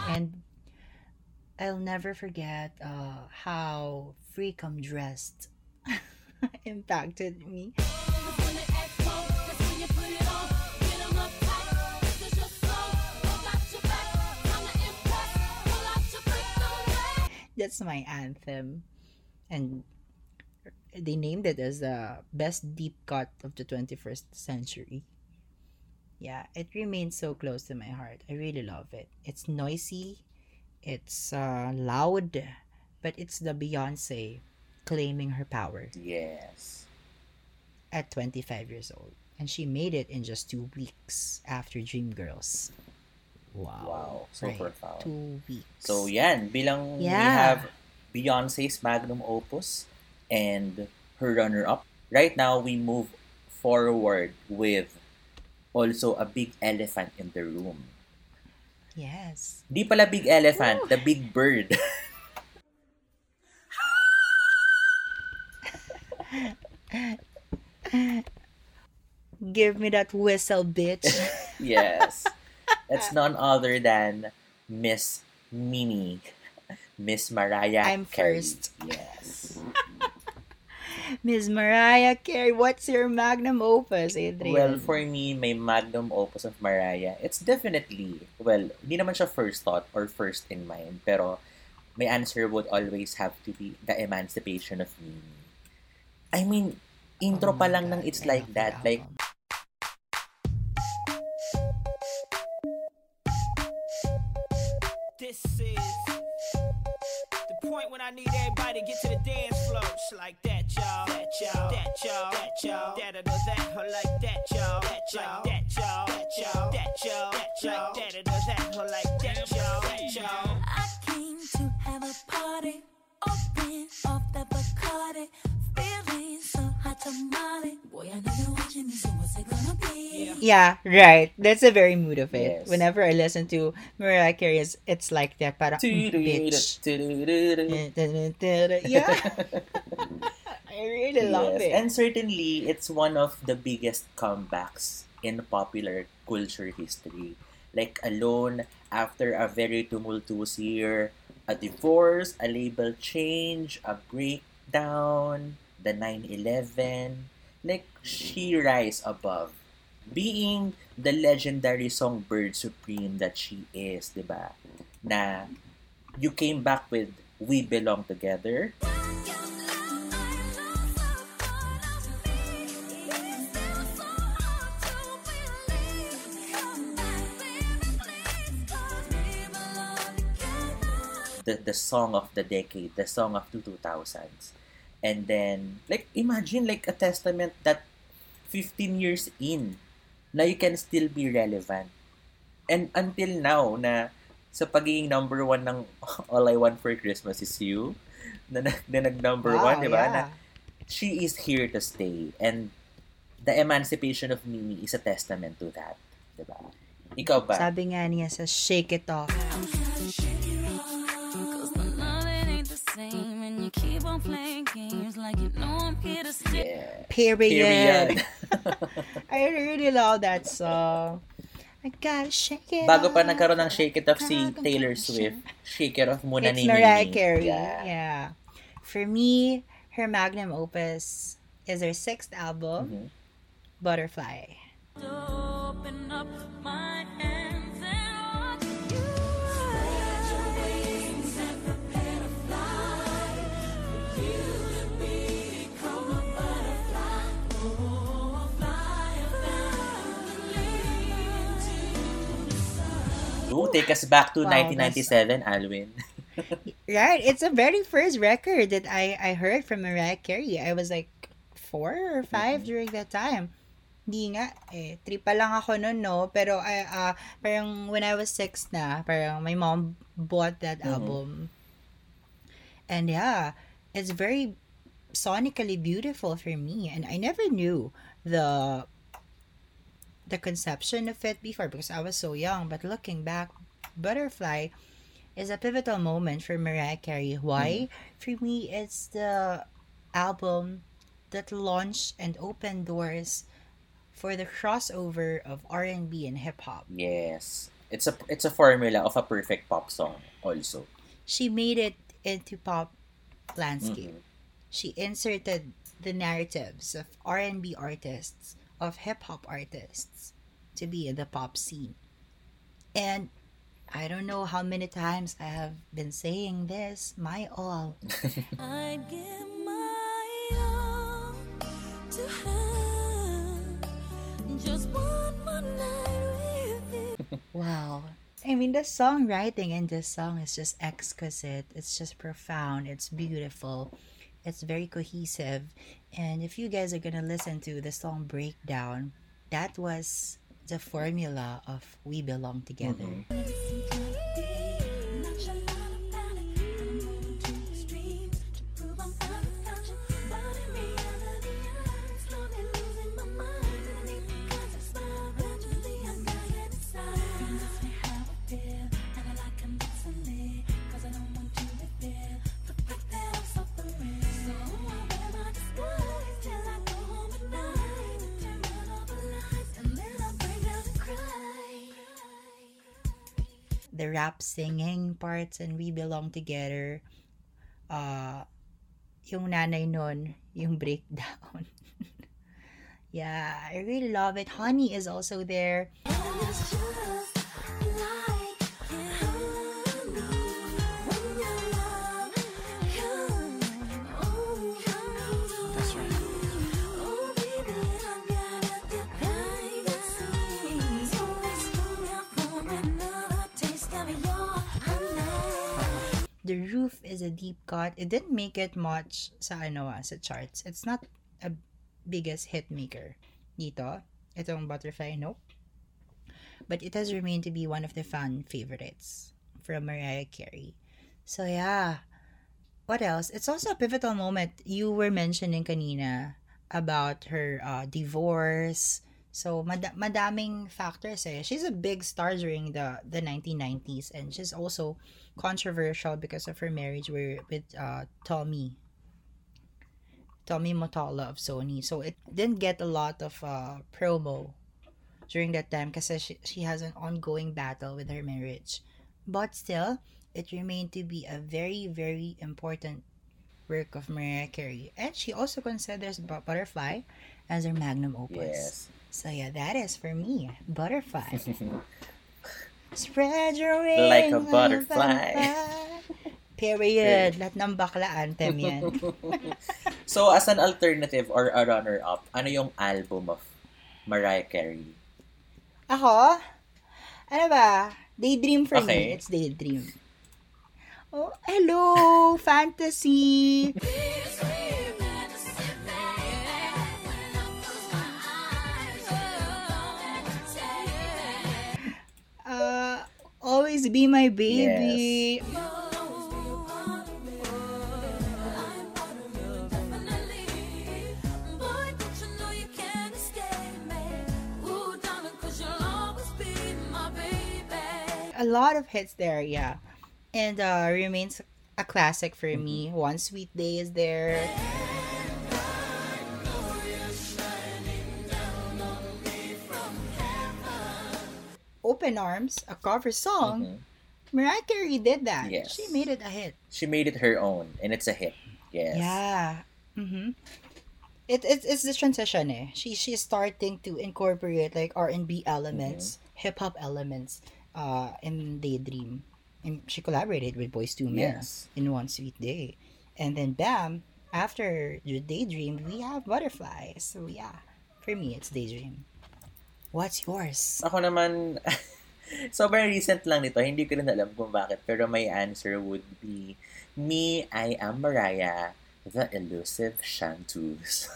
And I'll never forget uh, how Freakum Dress impacted me. That's my anthem. And they named it as the best deep cut of the 21st century. Yeah, it remains so close to my heart. I really love it. It's noisy, it's uh, loud, but it's the Beyonce claiming her power. Yes. at 25 years old. And she made it in just two weeks after Dreamgirls. Wow. Wow, so profound. Two weeks. So yan, bilang we Yeah. have Beyonce's magnum opus and her runner-up. Right now, we move forward with also a big elephant in the room. Yes. Di pala big elephant, the big bird. Give me that whistle, bitch. Yes. It's none other than Miss Mini. Miss Mariah I'm Carey. first. Yes. Miss Mariah Carey, what's your magnum opus, Adrian? Well, for me, may magnum opus of Mariah. It's definitely, well, hindi naman siya first thought or first in mind, pero my answer would always have to be The Emancipation of Mimi. I mean, intro Oh pa my lang ng God, It's I Like That. Like, to get to the dance floor. Just like that, y'all. That y'all. That y'all. That y'all. That or that. Or like that, y'all. That y'all. That y'all. That y'all. That y'all. That y'all. That or that. Or like that, y'all. That y'all. I came to have a party, open off the Bacardi, feeling Yeah, right. That's a very mood of it. Yes. Whenever I listen to Mariah Carey, it's, it's like that. Para, mm, bitch. Yeah, I really love Yes, it. And certainly, it's one of the biggest comebacks in popular culture history. Like Alone, after a very tumultuous year, a divorce, a label change, a breakdown, the 9-11, like, she mm. rise above. Being the legendary songbird supreme that she is, di ba? Na you came back with We Belong Together, the the song of the decade, the song of the 2000s. And then, like, imagine like a testament that 15 years in, na you can still be relevant. And until now, na sa pagiging number one ng All I Want for Christmas is You, na, na, na nag-number Wow, one, di ba? Na yeah. she is here to stay. And the emancipation of Mimi is a testament to that. Di ba? Ikaw ba? Sabi nga niya sa Shake It Off. Cause the love it ain't the same, and you keep on playing games like you know I'm here to stay. Yeah. Period. Period. I really love that song. I gotta shake it Bago pa off. nagkaroon ng Shake It Off si Taylor Swift, Shake It Off muna It's ni Mariah Mimi. Carey. Yeah. Yeah. For me, her magnum opus is her sixth album, Mhm. Butterfly. Open up my hands Take us back to Wow, 1997, Alwyn. Right. It's a very first record that I, I heard from Mariah Carey. I was like four or 5 during that time. Hindi nga, eh, three pa lang ako noon, no? Pero, I, ah, parang when I was six na, parang my mom bought that Mhm. album. And yeah, it's very sonically beautiful for me. And I never knew the the conception of it before because I was so young. But looking back, Butterfly is a pivotal moment for Mariah Carey. Why? For me, it's the album that launched and opened doors for the crossover of R&B and hip hop. Yes. It's a it's a formula of a perfect pop song also. She made it into pop landscape. Mhm. She inserted the narratives of R&B artists, of hip hop artists to be in the pop scene. And I don't know how many times I have been saying this, my all. I'd give my all to have just one more night with you. Wow. I mean, the songwriting in this song is just exquisite. It's just profound. It's beautiful. It's very cohesive. And if you guys are going to listen to the song Breakdown, that was the formula of We Belong Together. Mhm. The rap singing parts and We Belong Together. Uh, yung nanay nun, yung breakdown. yeah, I really love it. Honey is also there. The Roof is a deep cut. It didn't make it much sa ano ah, sa charts. It's not a biggest hit maker dito. Itong Butterfly, nope. But it has remained to be one of the fan favorites from Mariah Carey. So yeah. What else? It's also a pivotal moment. You were mentioning kanina about her uh, divorce. So mad- madaming factors eh. She's a big star during the the 1990s and she's also controversial because of her marriage with, uh, Tommy. Tommy Mottola of Sony. So it didn't get a lot of uh, promo during that time because she, she has an ongoing battle with her marriage. But still, it remained to be a very, very important work of Mariah Carey. And she also considers Butterfly as her magnum opus. Yes. So yeah, that is for me. Butterfly. Spread your wings Like a butterfly. Period. Lahat ng bakla anthem yan. So, as an alternative or a runner-up, ano yung album of Mariah Carey? Ako? Ano ba? Daydream for Okay. me. It's Daydream. Oh, hello! Fantasy! always be my baby. A lot of hits there, yeah. And uh, remains a classic for me. One Sweet Day is there. Open Arms, a cover song. Mariah Carey did that. Mm-hmm. Yes. She made it a hit. She made it her own, and it's a hit. Yes. Yeah. Mm-hmm. It, it it's the transition eh. She she's starting to incorporate like R and B elements, Mm-hmm. hip hop elements, uh, in Daydream, and she collaborated with Boyz II Men Yes. in One Sweet Day, and then bam, after the Daydream, we have Butterflies. So yeah, for me it's Daydream. What's yours? Ako naman, sobrang recent lang nito. Hindi ko rin alam kung bakit. Pero my answer would be, Me, I am Mariah, the elusive Shantus.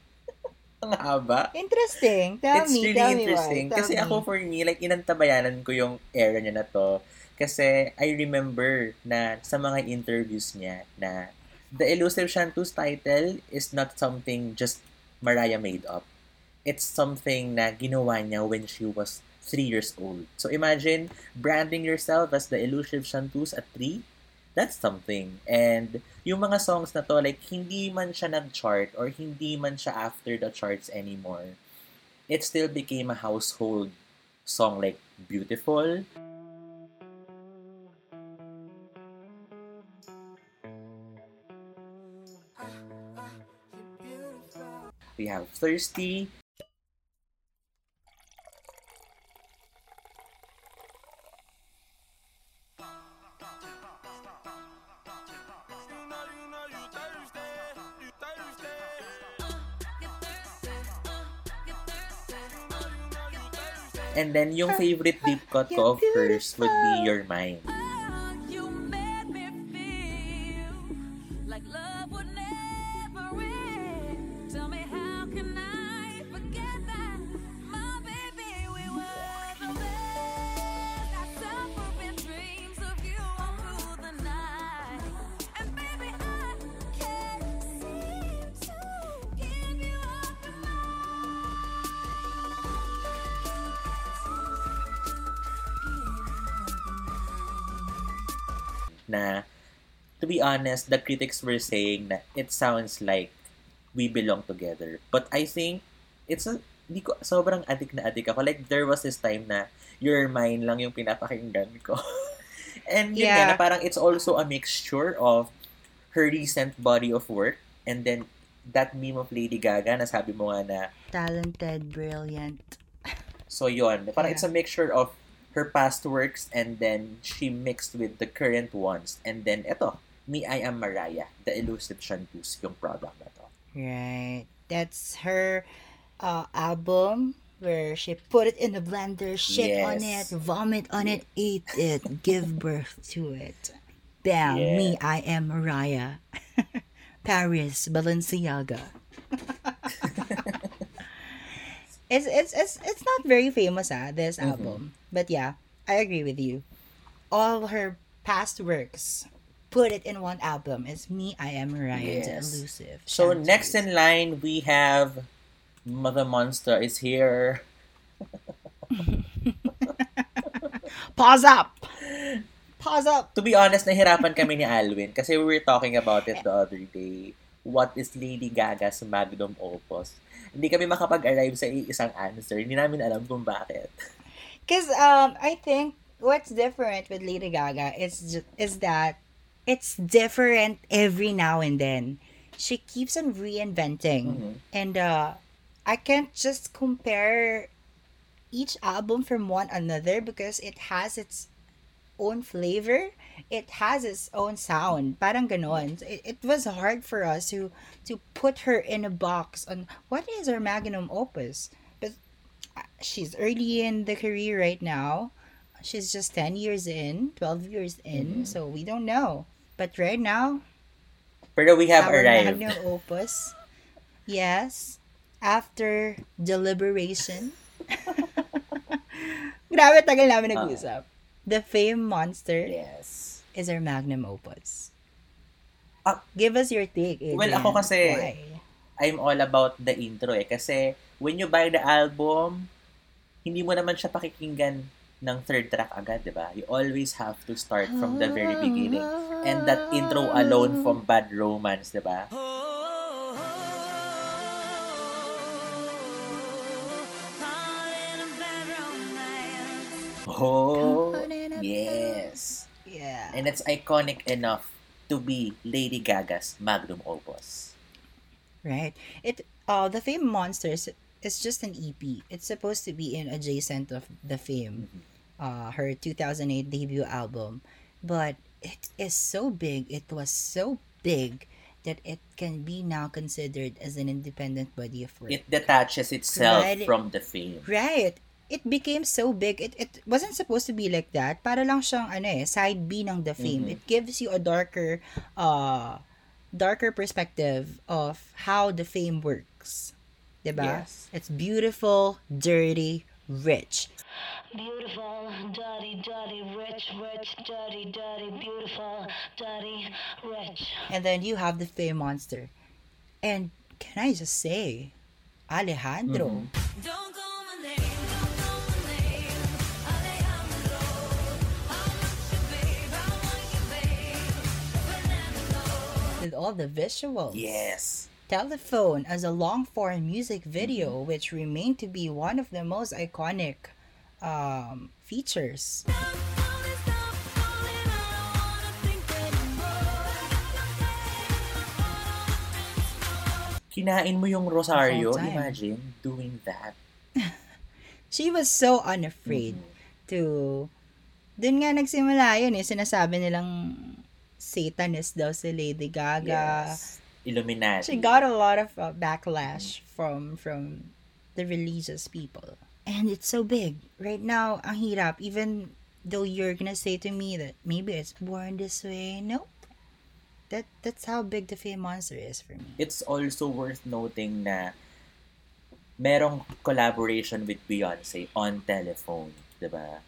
Ang haba. Interesting. Tell It's me, really tell me interesting. why. Tell Kasi me. ako for me, like inantabayanan ko yung era niya na to. Kasi I remember na sa mga interviews niya na the elusive Shantus title is not something just Mariah made up. It's something na ginawa niya when she was three years old. So imagine branding yourself as the elusive Chanteuse at three. That's something. And yung mga songs na to, like, hindi man siya nag-chart or hindi man siya after the charts anymore, it still became a household song like Beautiful. Ah, ah, we have Thirsty. And then yung favorite deep cut ko of hers would be Your Mind. Honest, the critics were saying na it sounds like we belong together. But I think it's a di ko sobrang adik na adik ako. Like there was this time na your mind lang yung pinapakinggan ko. And yun Yeah. nga, na parang it's also a mixture of her recent body of work and then that meme of Lady Gaga na sabi mo nga na Talented, brilliant. So yun, parang Yeah. it's a mixture of her past works and then she mixed with the current ones. And then eto, Me I Am Mariah, the elusive Chanteuse, yung product na to. Right. That's her uh, album where she put it in the blender, shit on it, vomit on it, eat it, give birth to it. Bam, me, I am Mariah. Paris, Balenciaga. it's, it's it's it's not very famous ah, this Mhm. album. But yeah, I agree with you. All her past works put it in one album. It's Me, I Am Mariah, the Yes. elusive. So Chanteuse. next in line, we have Mother Monster is here. Pause up! Pause up! To be honest, nahirapan kami ni Alwyn kasi we were talking about it the other day. What is Lady Gaga's magnum opus? Hindi kami makapag-arrive sa isang answer. Hindi namin alam kung bakit. Because um, I think what's different with Lady Gaga is is that it's different every now and then. She keeps on reinventing, Mhm. and uh, I can't just compare each album from one another because it has its own flavor. It has its own sound. Parang ganon. It, it was hard for us to to put her in a box on what is her magnum opus. But uh, she's early in the career right now. She's just 10 years in, 12 years in, Mhm. so we don't know. But right now, Pero we have our arrived. magnum opus, yes, after deliberation. Grabe, tagal namin Ah. nag-usap. The Fame Monster Yes. is our magnum opus. Ah. Give us your take, Adrian. Well, ako kasi- Why? I'm all about the intro eh. Kasi when you buy the album, hindi mo naman siya pakikinggan ng third track agad, di ba? You always have to start from the very beginning. And that intro alone from Bad Romance, di ba? Oh, yes. Yeah. And it's iconic enough to be Lady Gaga's magnum opus. Right. It uh the Fame Monsters is just an EP. It's supposed to be in adjacent of the Fame, uh her 2008 debut album, but it is so big. It was so big that it can be now considered as an independent body of work. It detaches itself Right. from the fame. Right. It became so big. It it wasn't supposed to be like that. Para lang siyang ano eh, side B ng The Fame. Mhm. It gives you a darker uh darker perspective of how The Fame works. 'Di ba? Yes. It's beautiful, dirty, rich. Beautiful, dirty, dirty, rich, rich, dirty, dirty, beautiful, dirty, rich. And then you have The Fame Monster. And can I just say, Alejandro. With all the visuals. Yes. Telephone as a long form music video, which remained to be one of the most iconic um, features. Kinain mo yung Rosario. Imagine doing that. She was so unafraid to... Dun nga nagsimula yun eh. Sinasabi nilang Satanist daw si Lady Gaga. Yes. Illuminati. She got a lot of uh, backlash from from the religious people. And it's so big. Right now, ang hirap. Even though you're gonna say to me that maybe it's born this way. Nope. That, that's how big the Fame Monster is for me. It's also worth noting na merong collaboration with Beyonce on telephone, di ba?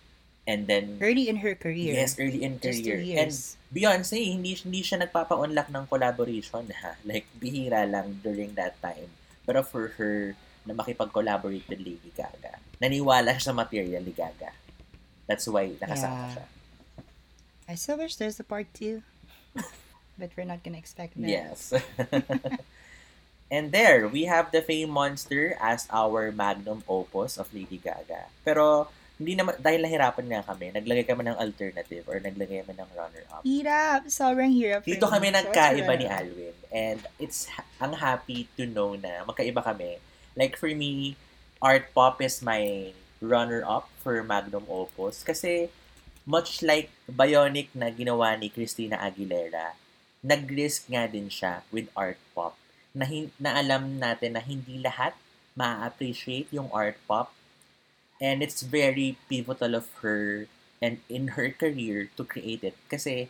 And then, Early in her career. yes, early in career. And. Beyonce, hindi, hindi siya nagpapa-unlock ng collaboration, ha? Like, bihira lang during that time. Pero for her, na makipag-collaborate with Lady Gaga, naniwala siya sa material ni Gaga. That's why nakasama Yeah. siya. I still wish there's a part two. but we're not gonna expect that. Yes. and there, we have the Fame Monster as our magnum opus of Lady Gaga. Pero, hindi naman, dahil nahirapan nga kami, naglagay kami ng alternative or naglagay kami ng runner-up. Hirap. Sobrang hirap. Dito kami nagkaiba ni? Alwin. And it's, ang happy to know na magkaiba kami. Like for me, Art Pop is my runner-up for Magnum Opus. Kasi much like Bionic na ginawa ni Christina Aguilera, nag-risk nga din siya with Art Pop. Na, hin- na alam natin na hindi lahat ma-appreciate yung Art Pop. And it's very pivotal of her and in her career to create it. Kasi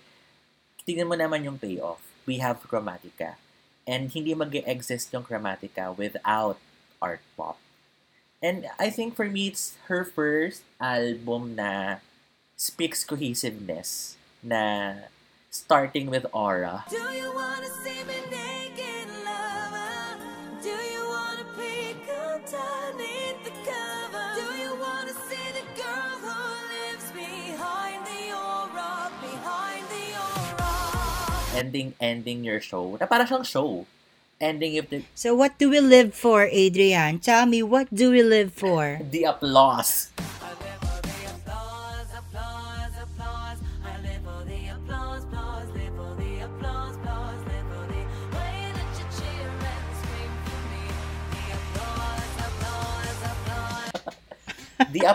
tingnan mo naman yung payoff. We have Chromatica. And hindi mag exist yung Chromatica without art pop. And I think for me, it's her first album na speaks cohesiveness na starting with Aura. Do you wanna see me naked, Ending, ending your show. Na parang siyang show. Ending if the, So what do we live for, Adrian? Tell me, what do we live for? the applause. Applause, applause, applause. I live for the applause, applause, live for the applause, applause, live for the way that you cheer and scream for me. The applause, applause, applause. The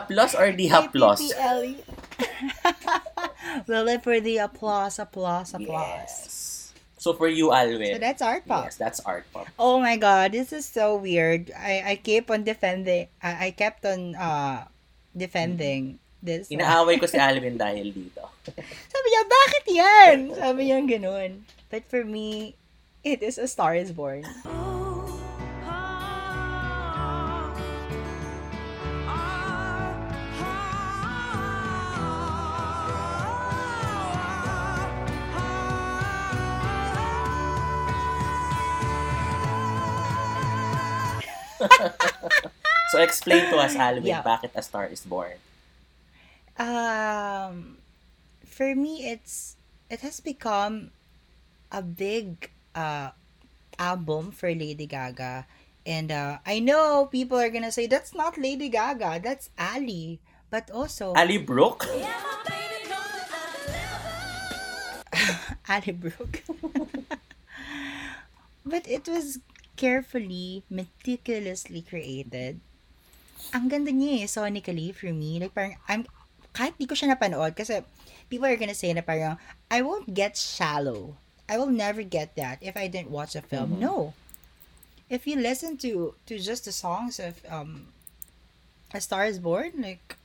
So for you, Alwin. So that's art pop. Yes, that's art pop. Oh my god, this is so weird. I I keep on defending. I, I kept on uh defending this. one. Inaaway ko si Alwin dahil dito. Sabi niya, bakit yan? Sabi niya ganun. But for me, it is A Star is Born. So explain to us, Alwyn, Yeah. bakit A Star is Born? Um, for me, it's it has become a big uh album for Lady Gaga, and uh, I know people are gonna say that's not Lady Gaga, that's Ali, but also Ali Brooke? Ali Brooke. but it was carefully, meticulously created. Ang ganda niya eh, sonically for me. Like parang, I'm, kahit di ko siya napanood kasi people are gonna say na parang, I won't get shallow. I will never get that if I didn't watch a film. Mhm. No. If you listen to to just the songs of um A Star is Born, like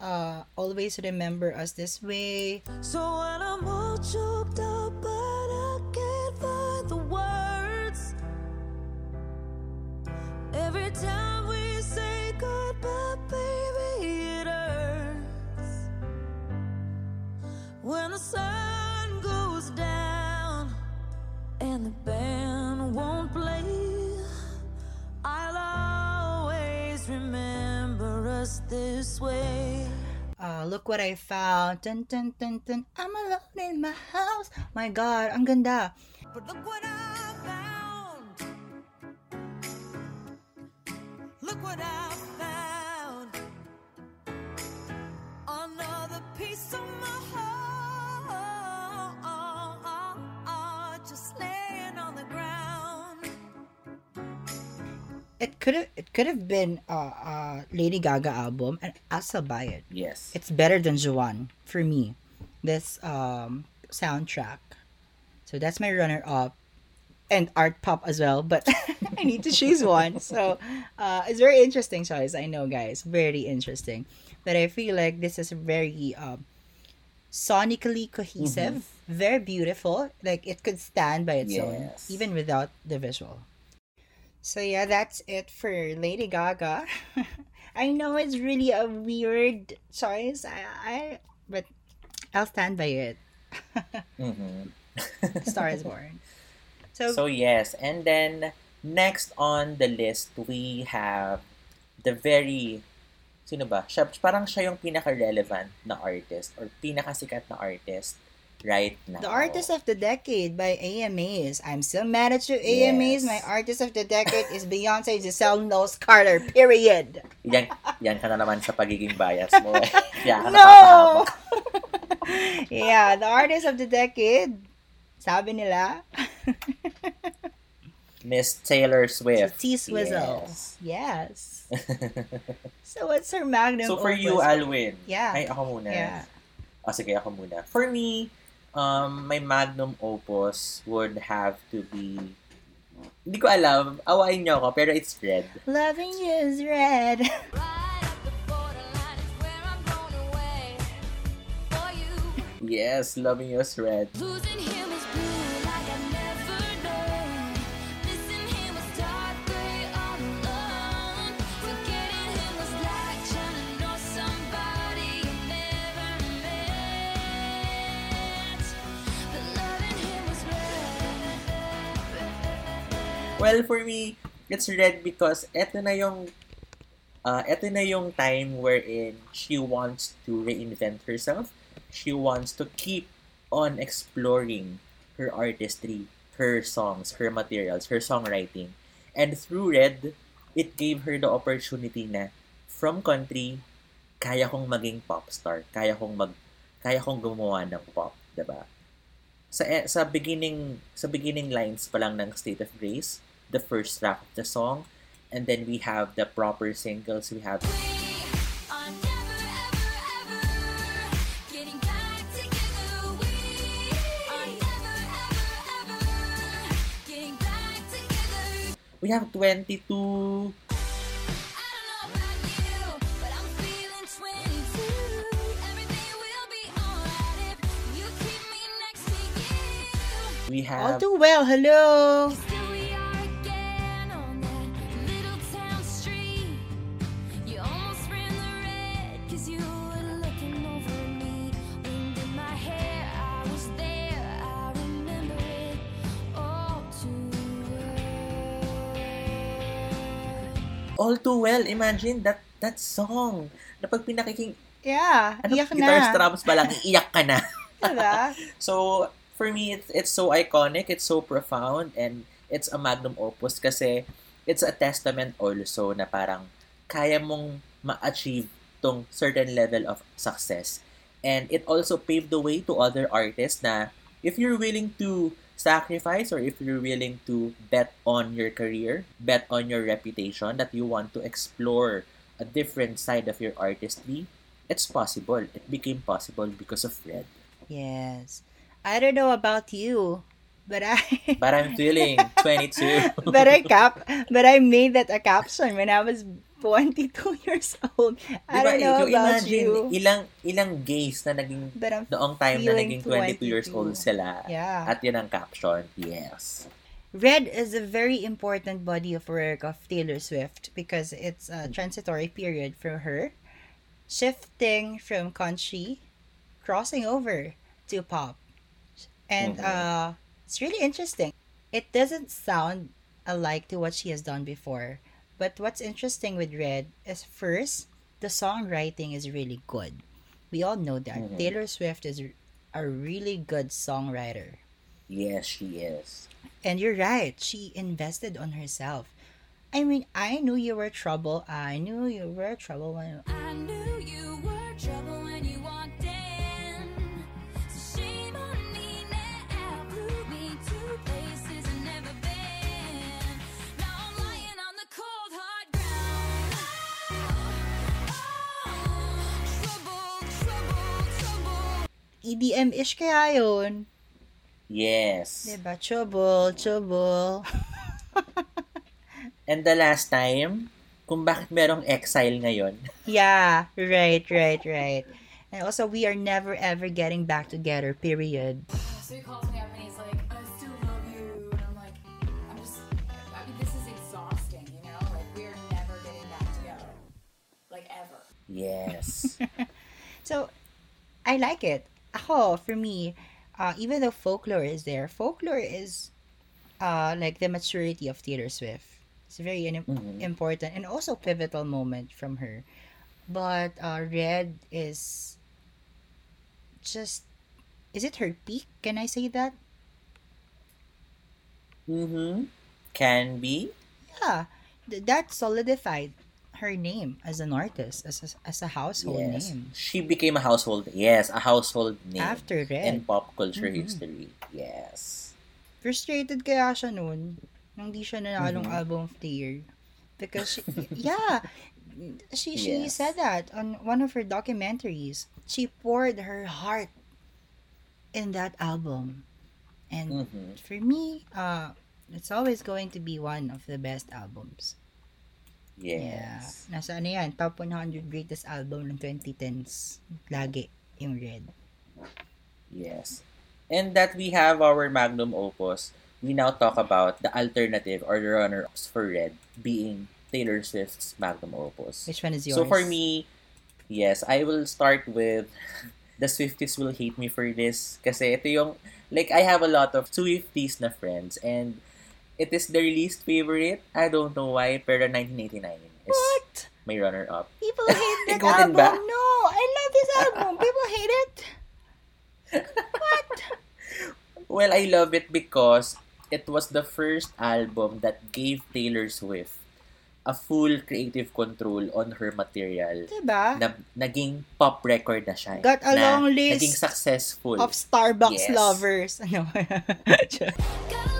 uh Always Remember Us This Way, So when I'm all choked up, Every time we say goodbye, baby, it hurts. When the sun goes down and the band won't play, I'll always remember us this way. uh, Look What I Found, dun, dun, dun, dun, I'm alone in my house. My God, ang ganda. But look what I what I found. Another piece of my heart just laying on the ground. It could have it could have been a uh, uh, Lady Gaga album, and I'll still buy it. Yes. It's better than Joanne for me. This um soundtrack. So that's my runner up. And art pop as well, but I need to choose one. So uh, it's very interesting choice. I know, guys, very interesting. But I feel like this is very um, sonically cohesive, very beautiful. Like it could stand by its own, even without the visual. So yeah, that's it for Lady Gaga. I know it's really a weird choice. I, I but I'll stand by it. Mhm. Star is Born. So, So yes, and then next on the list we have the very sino ba? Siya, parang siya yung pinaka-relevant na artist or pinaka-sikat na artist right now. The Artist of the Decade by AMAs. I'm still mad at you, AMAs. Yes. My Artist of the Decade is Beyonce Giselle Knowles Carter, period. Yan, yan ka na naman sa pagiging bias mo. ka No! yeah, the Artist of the Decade. Sabi nila. Miss Taylor Swift. T Swizzle. Yes. Yes. So what's her magnum so for you, opus? Alwin. Yeah. Ay, ako muna. Yeah. O, sige, ako muna. For me, um, my magnum opus would have to be... Hindi ko alam. Awain niyo ako, pero it's red. Loving you is red. loving him was red. Well, for me, it's red because eto na yung uh, eto na yung time wherein she wants to reinvent herself. She wants to keep on exploring her artistry, her songs, her materials, her songwriting. And through Red, it gave her the opportunity na from country, kaya kong maging pop star. Kaya kong mag kaya kong gumawa ng pop, 'di ba? Sa eh, sa beginning sa beginning lines pa lang ng State of Grace, the first track of the song, and then we have the proper singles, we have me next to you. we All have too well, hello. All Too Well. Imagine that that song. Na pag pinakiking Yeah, ano, iyak guitar na. strums pa lang, iiyak ka na. Diba? So, for me, it's, it's so iconic, it's so profound, and it's a magnum opus kasi it's a testament also na parang kaya mong ma-achieve tong certain level of success. And it also paved the way to other artists na if you're willing to sacrifice or if you're willing to bet on your career, bet on your reputation, that you want to explore a different side of your artistry, it's possible. It became possible because of Red. Yes. I don't know about you, but I But I'm feeling 22. but I cap but I made that a caption when I was 22 years old. I Diba, don't know you about imagine, you. ilang ilang gays na naging But I'm noong time na naging 22 years 22. old sila. Yeah. At yun ang caption. Yes. Red is a very important body of work of Taylor Swift because it's a transitory period for her, shifting from country, crossing over to pop. And Mhm. uh, it's really interesting. It doesn't sound alike to what she has done before. But what's interesting with Red is first, the songwriting is really good. We all know that. Mhm. Taylor Swift is a really good songwriter. Yes, she is. And you're right. She invested on herself. I mean, I knew you were trouble. I knew you were trouble when I knew EDM-ish kaya yun. Yes. Diba? Trouble, trouble. And the last time, kung bakit merong exile ngayon. yeah, right, right, right. And also, we are never ever getting back together, period. So he calls me up and he's like, I still love you. And I'm like, I'm just, I mean, this is exhausting, you know? Like, we're never getting back together. Like, ever. Yes. So, I like it. Ako, for me, uh, even though folklore is there, folklore is uh, like the maturity of Taylor Swift. It's a very an- Mhm. important and also pivotal moment from her. But uh, Red is just is it her peak? Can I say that? Mm-hmm. Can be. Yeah, th- that solidified her name as an artist, as a, as a household Yes. name. She became a household. Yes, a household name. After Red. In pop culture Mhm. history. Yes. Frustrated kaya siya noon nung di siya nanalong Mhm. album of the year. Because, she, yeah, she, she Yes. said that on one of her documentaries. She poured her heart in that album. And Mhm. for me, uh, it's always going to be one of the best albums. Yeah. Yes. Nasa ano yan, top 100 greatest album ng 2010s. Lagi yung Red. Yes. And that we have our magnum opus, we now talk about the alternative or the runner-ups for Red being Taylor Swift's magnum opus. Which one is yours? So for me, yes, I will start with the Swifties will hate me for this kasi ito yung like I have a lot of Swifties na friends and it is the least favorite. I don't know why, pero 1989 is What? my runner-up. People hate that Ikaw din album. ba? No, I love this album. People hate it. Well, I love it because it was the first album that gave Taylor Swift a full creative control on her material. Diba? Na, naging pop record na siya. eh. Got a na, long list Naging successful. Of Starbucks Yes. lovers. Ano? They'll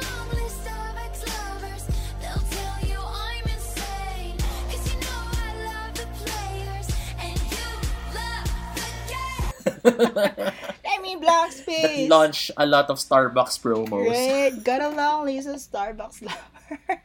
I mean, Black that Space. launched a lot of Starbucks promos. Right. Got a long list of Starbucks lovers.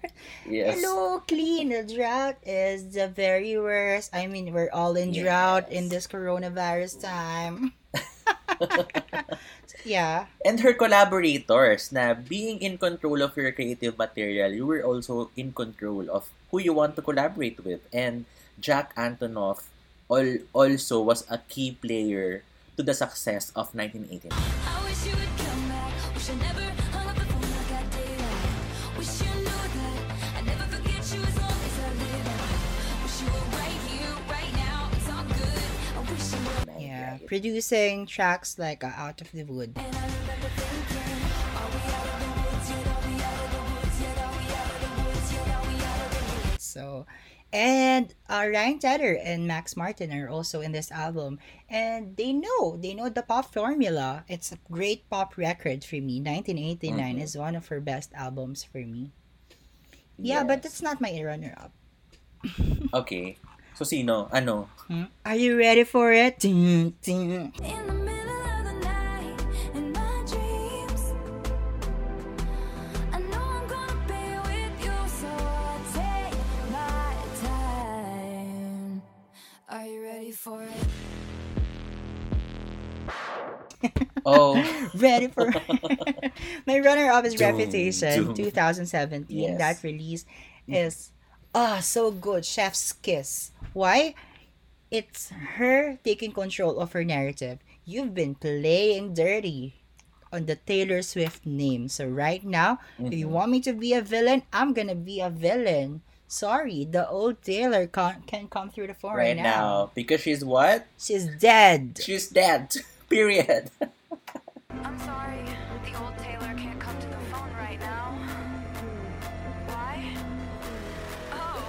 Yes. Hello, clean. The drought is the very worst. I mean, we're all in drought in this coronavirus time. yeah. And her collaborators na being in control of your creative material, you were also in control of who you want to collaborate with. And Jack Antonoff al- also was a key player to the success of 1989. I wish you would come back. Wish I never hung up the phone like I did. Wish you knew that I never forget you as long as I live. Wish you were right here, right now. It's all good. I wish you were. Yeah. Producing tracks like uh, Out of the Wood. So, and uh, Ryan Tedder and Max Martin are also in this album, and they know they know the pop formula. It's a great pop record for me. 1989 Mhm. is one of her best albums for me. Yeah, but that's not my runner-up. Okay. So sino? Ano? Hmm? Are you ready for it? For it? Oh. Ready for My runner up is Doom, Reputation doom. 2017. Yes. That release is ah so good. Chef's kiss. Why? It's her taking control of her narrative. You've been playing dirty on the Taylor Swift name. So right now, if you Mhm. want me to be a villain, I'm gonna be a villain. Sorry, the old Taylor can, can come through the phone Right right, now. Because she's what? She's dead. She's dead. Period. I'm sorry, the old Taylor can't come to the phone right now. Why? Oh,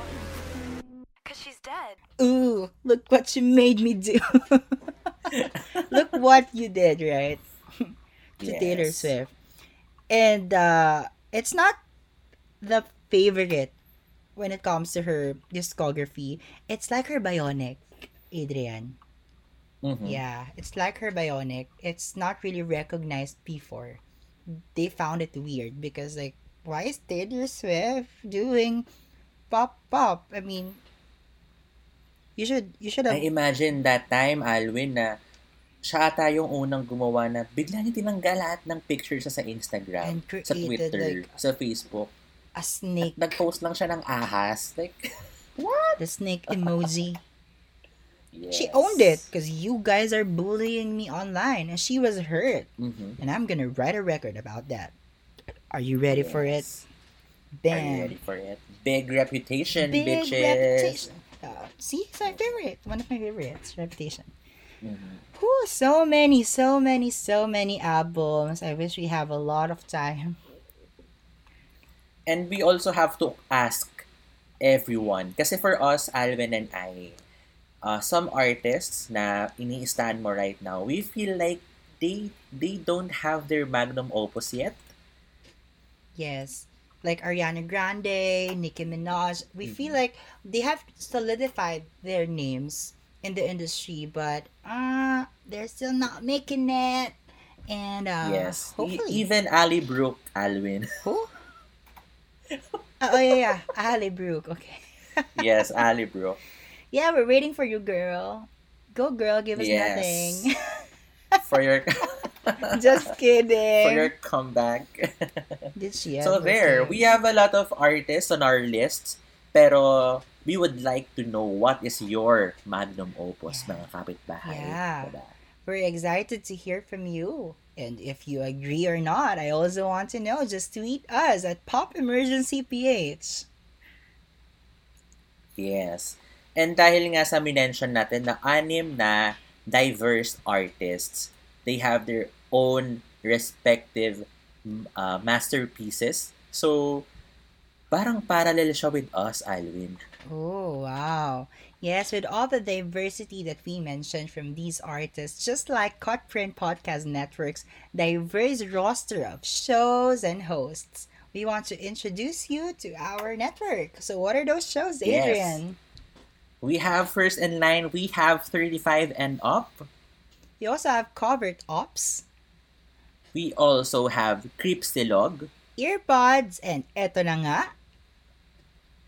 because she's dead. Ooh, look what you made me do. look what you did, right? to Taylor Yes. Swift. And uh it's not the favorite when it comes to her discography. It's like her bionic, Adrian. Mhm. Yeah, it's like her bionic. It's not really recognized before. They found it weird because like why is Taylor Swift doing pop pop? I mean you should you should have I imagine that time, Alwin, na siya ata yung unang gumawa na bigla niya tinanggal lahat ng pictures sa Instagram, And sa Twitter, like, sa Facebook. A snake. Nag-post lang siya ng ahas. Like, the snake emoji. She yes. owned it because you guys are bullying me online and she was hurt. Mhm. And I'm gonna write a record about that. Are you ready for it? Are you ready for it? Big reputation, Big bitches. reputation. Uh, see, it's my favorite. One of my favorites. Reputation. Whew, so many, so many, so many albums. I wish we have a lot of time. And we also have to ask everyone. Kasi for us, Alwyn and I, uh, some artists na ini-stand mo right now, we feel like they they don't have their magnum opus yet. Yes. Like Ariana Grande, Nicki Minaj. We feel like they have solidified their names in the industry, but uh they're still not making it. And uh yes. E- even Ali Brooke, Alwyn. Who? Oh yeah, yeah. Ali Brooke. Okay. yes, Ali Brooke. Yeah, we're waiting for you, girl. Go, girl. Give us Yes. nothing. For your Just kidding. for your comeback. Did she so there, we have a lot of artists on our lists, pero we would like to know what is your magnum opus, mga kapitbahay. Yeah. Diba? We're excited to hear from you. And if you agree or not, I also want to know. Just tweet us at Pop Emergency PH. Yes. And dahil nga sa minention natin na anim na diverse artists, they have their own respective uh, masterpieces. So, parang parallel siya with us, Alwin. Oh, wow. Yes, with all the diversity that we mentioned from these artists, just like Cutprint Podcast Network's diverse roster of shows and hosts, we want to introduce you to our network. So, what are those shows, Adrian? Yes. We have first in line, we have 35 and up. We also have Covert Ops, We also have Creepsilog. Earpods, and eto na nga,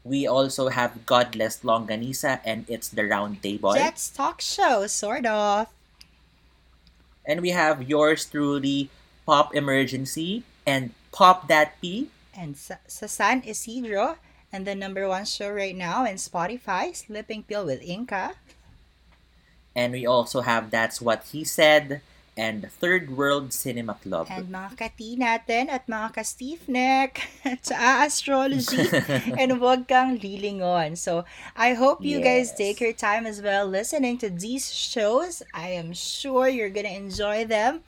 We also have Godless Longanisa and it's the Round Table. Jets Talk Show, sort of. And we have yours truly, Pop Emergency and Pop That P. and Sa- sa San Isidro, and the number one show right now in Spotify, Slipping Pill with Inca. And we also have That's What He Said and Third World Cinema Club. And mga kati natin at mga ka-stiff neck sa astrology and wag kang lilingon. So, I hope you guys take your time as well listening to these shows. I am sure you're gonna enjoy them.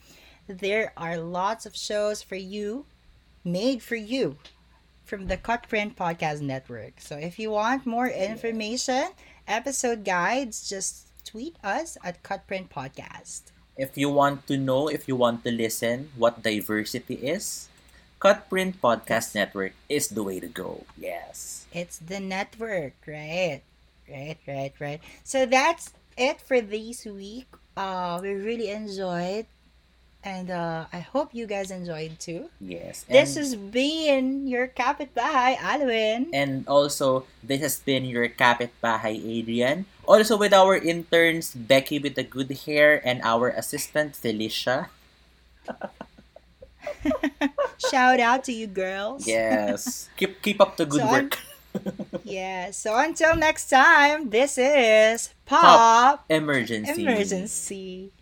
There are lots of shows for you, made for you, from the Cutprint Podcast Network. So, if you want more information, episode guides, just tweet us at Cutprint Podcast. If you want to know, if you want to listen what diversity is, Cutprint Podcast Network is the way to go. Yes. It's the network, right? Right, right, right. So that's it for this week. Uh, we really enjoyed, and uh, I hope you guys enjoyed too. Yes. This has been your kapitbahay, Alwyn. And also, this has been your kapitbahay Adrian. Also with our interns, Becky with the good hair and our assistant, Felicia. Shout out to you girls. Yes. keep keep up the good So, work. Yeah. So until next time, this is Pop Pop Emergency. Emergency.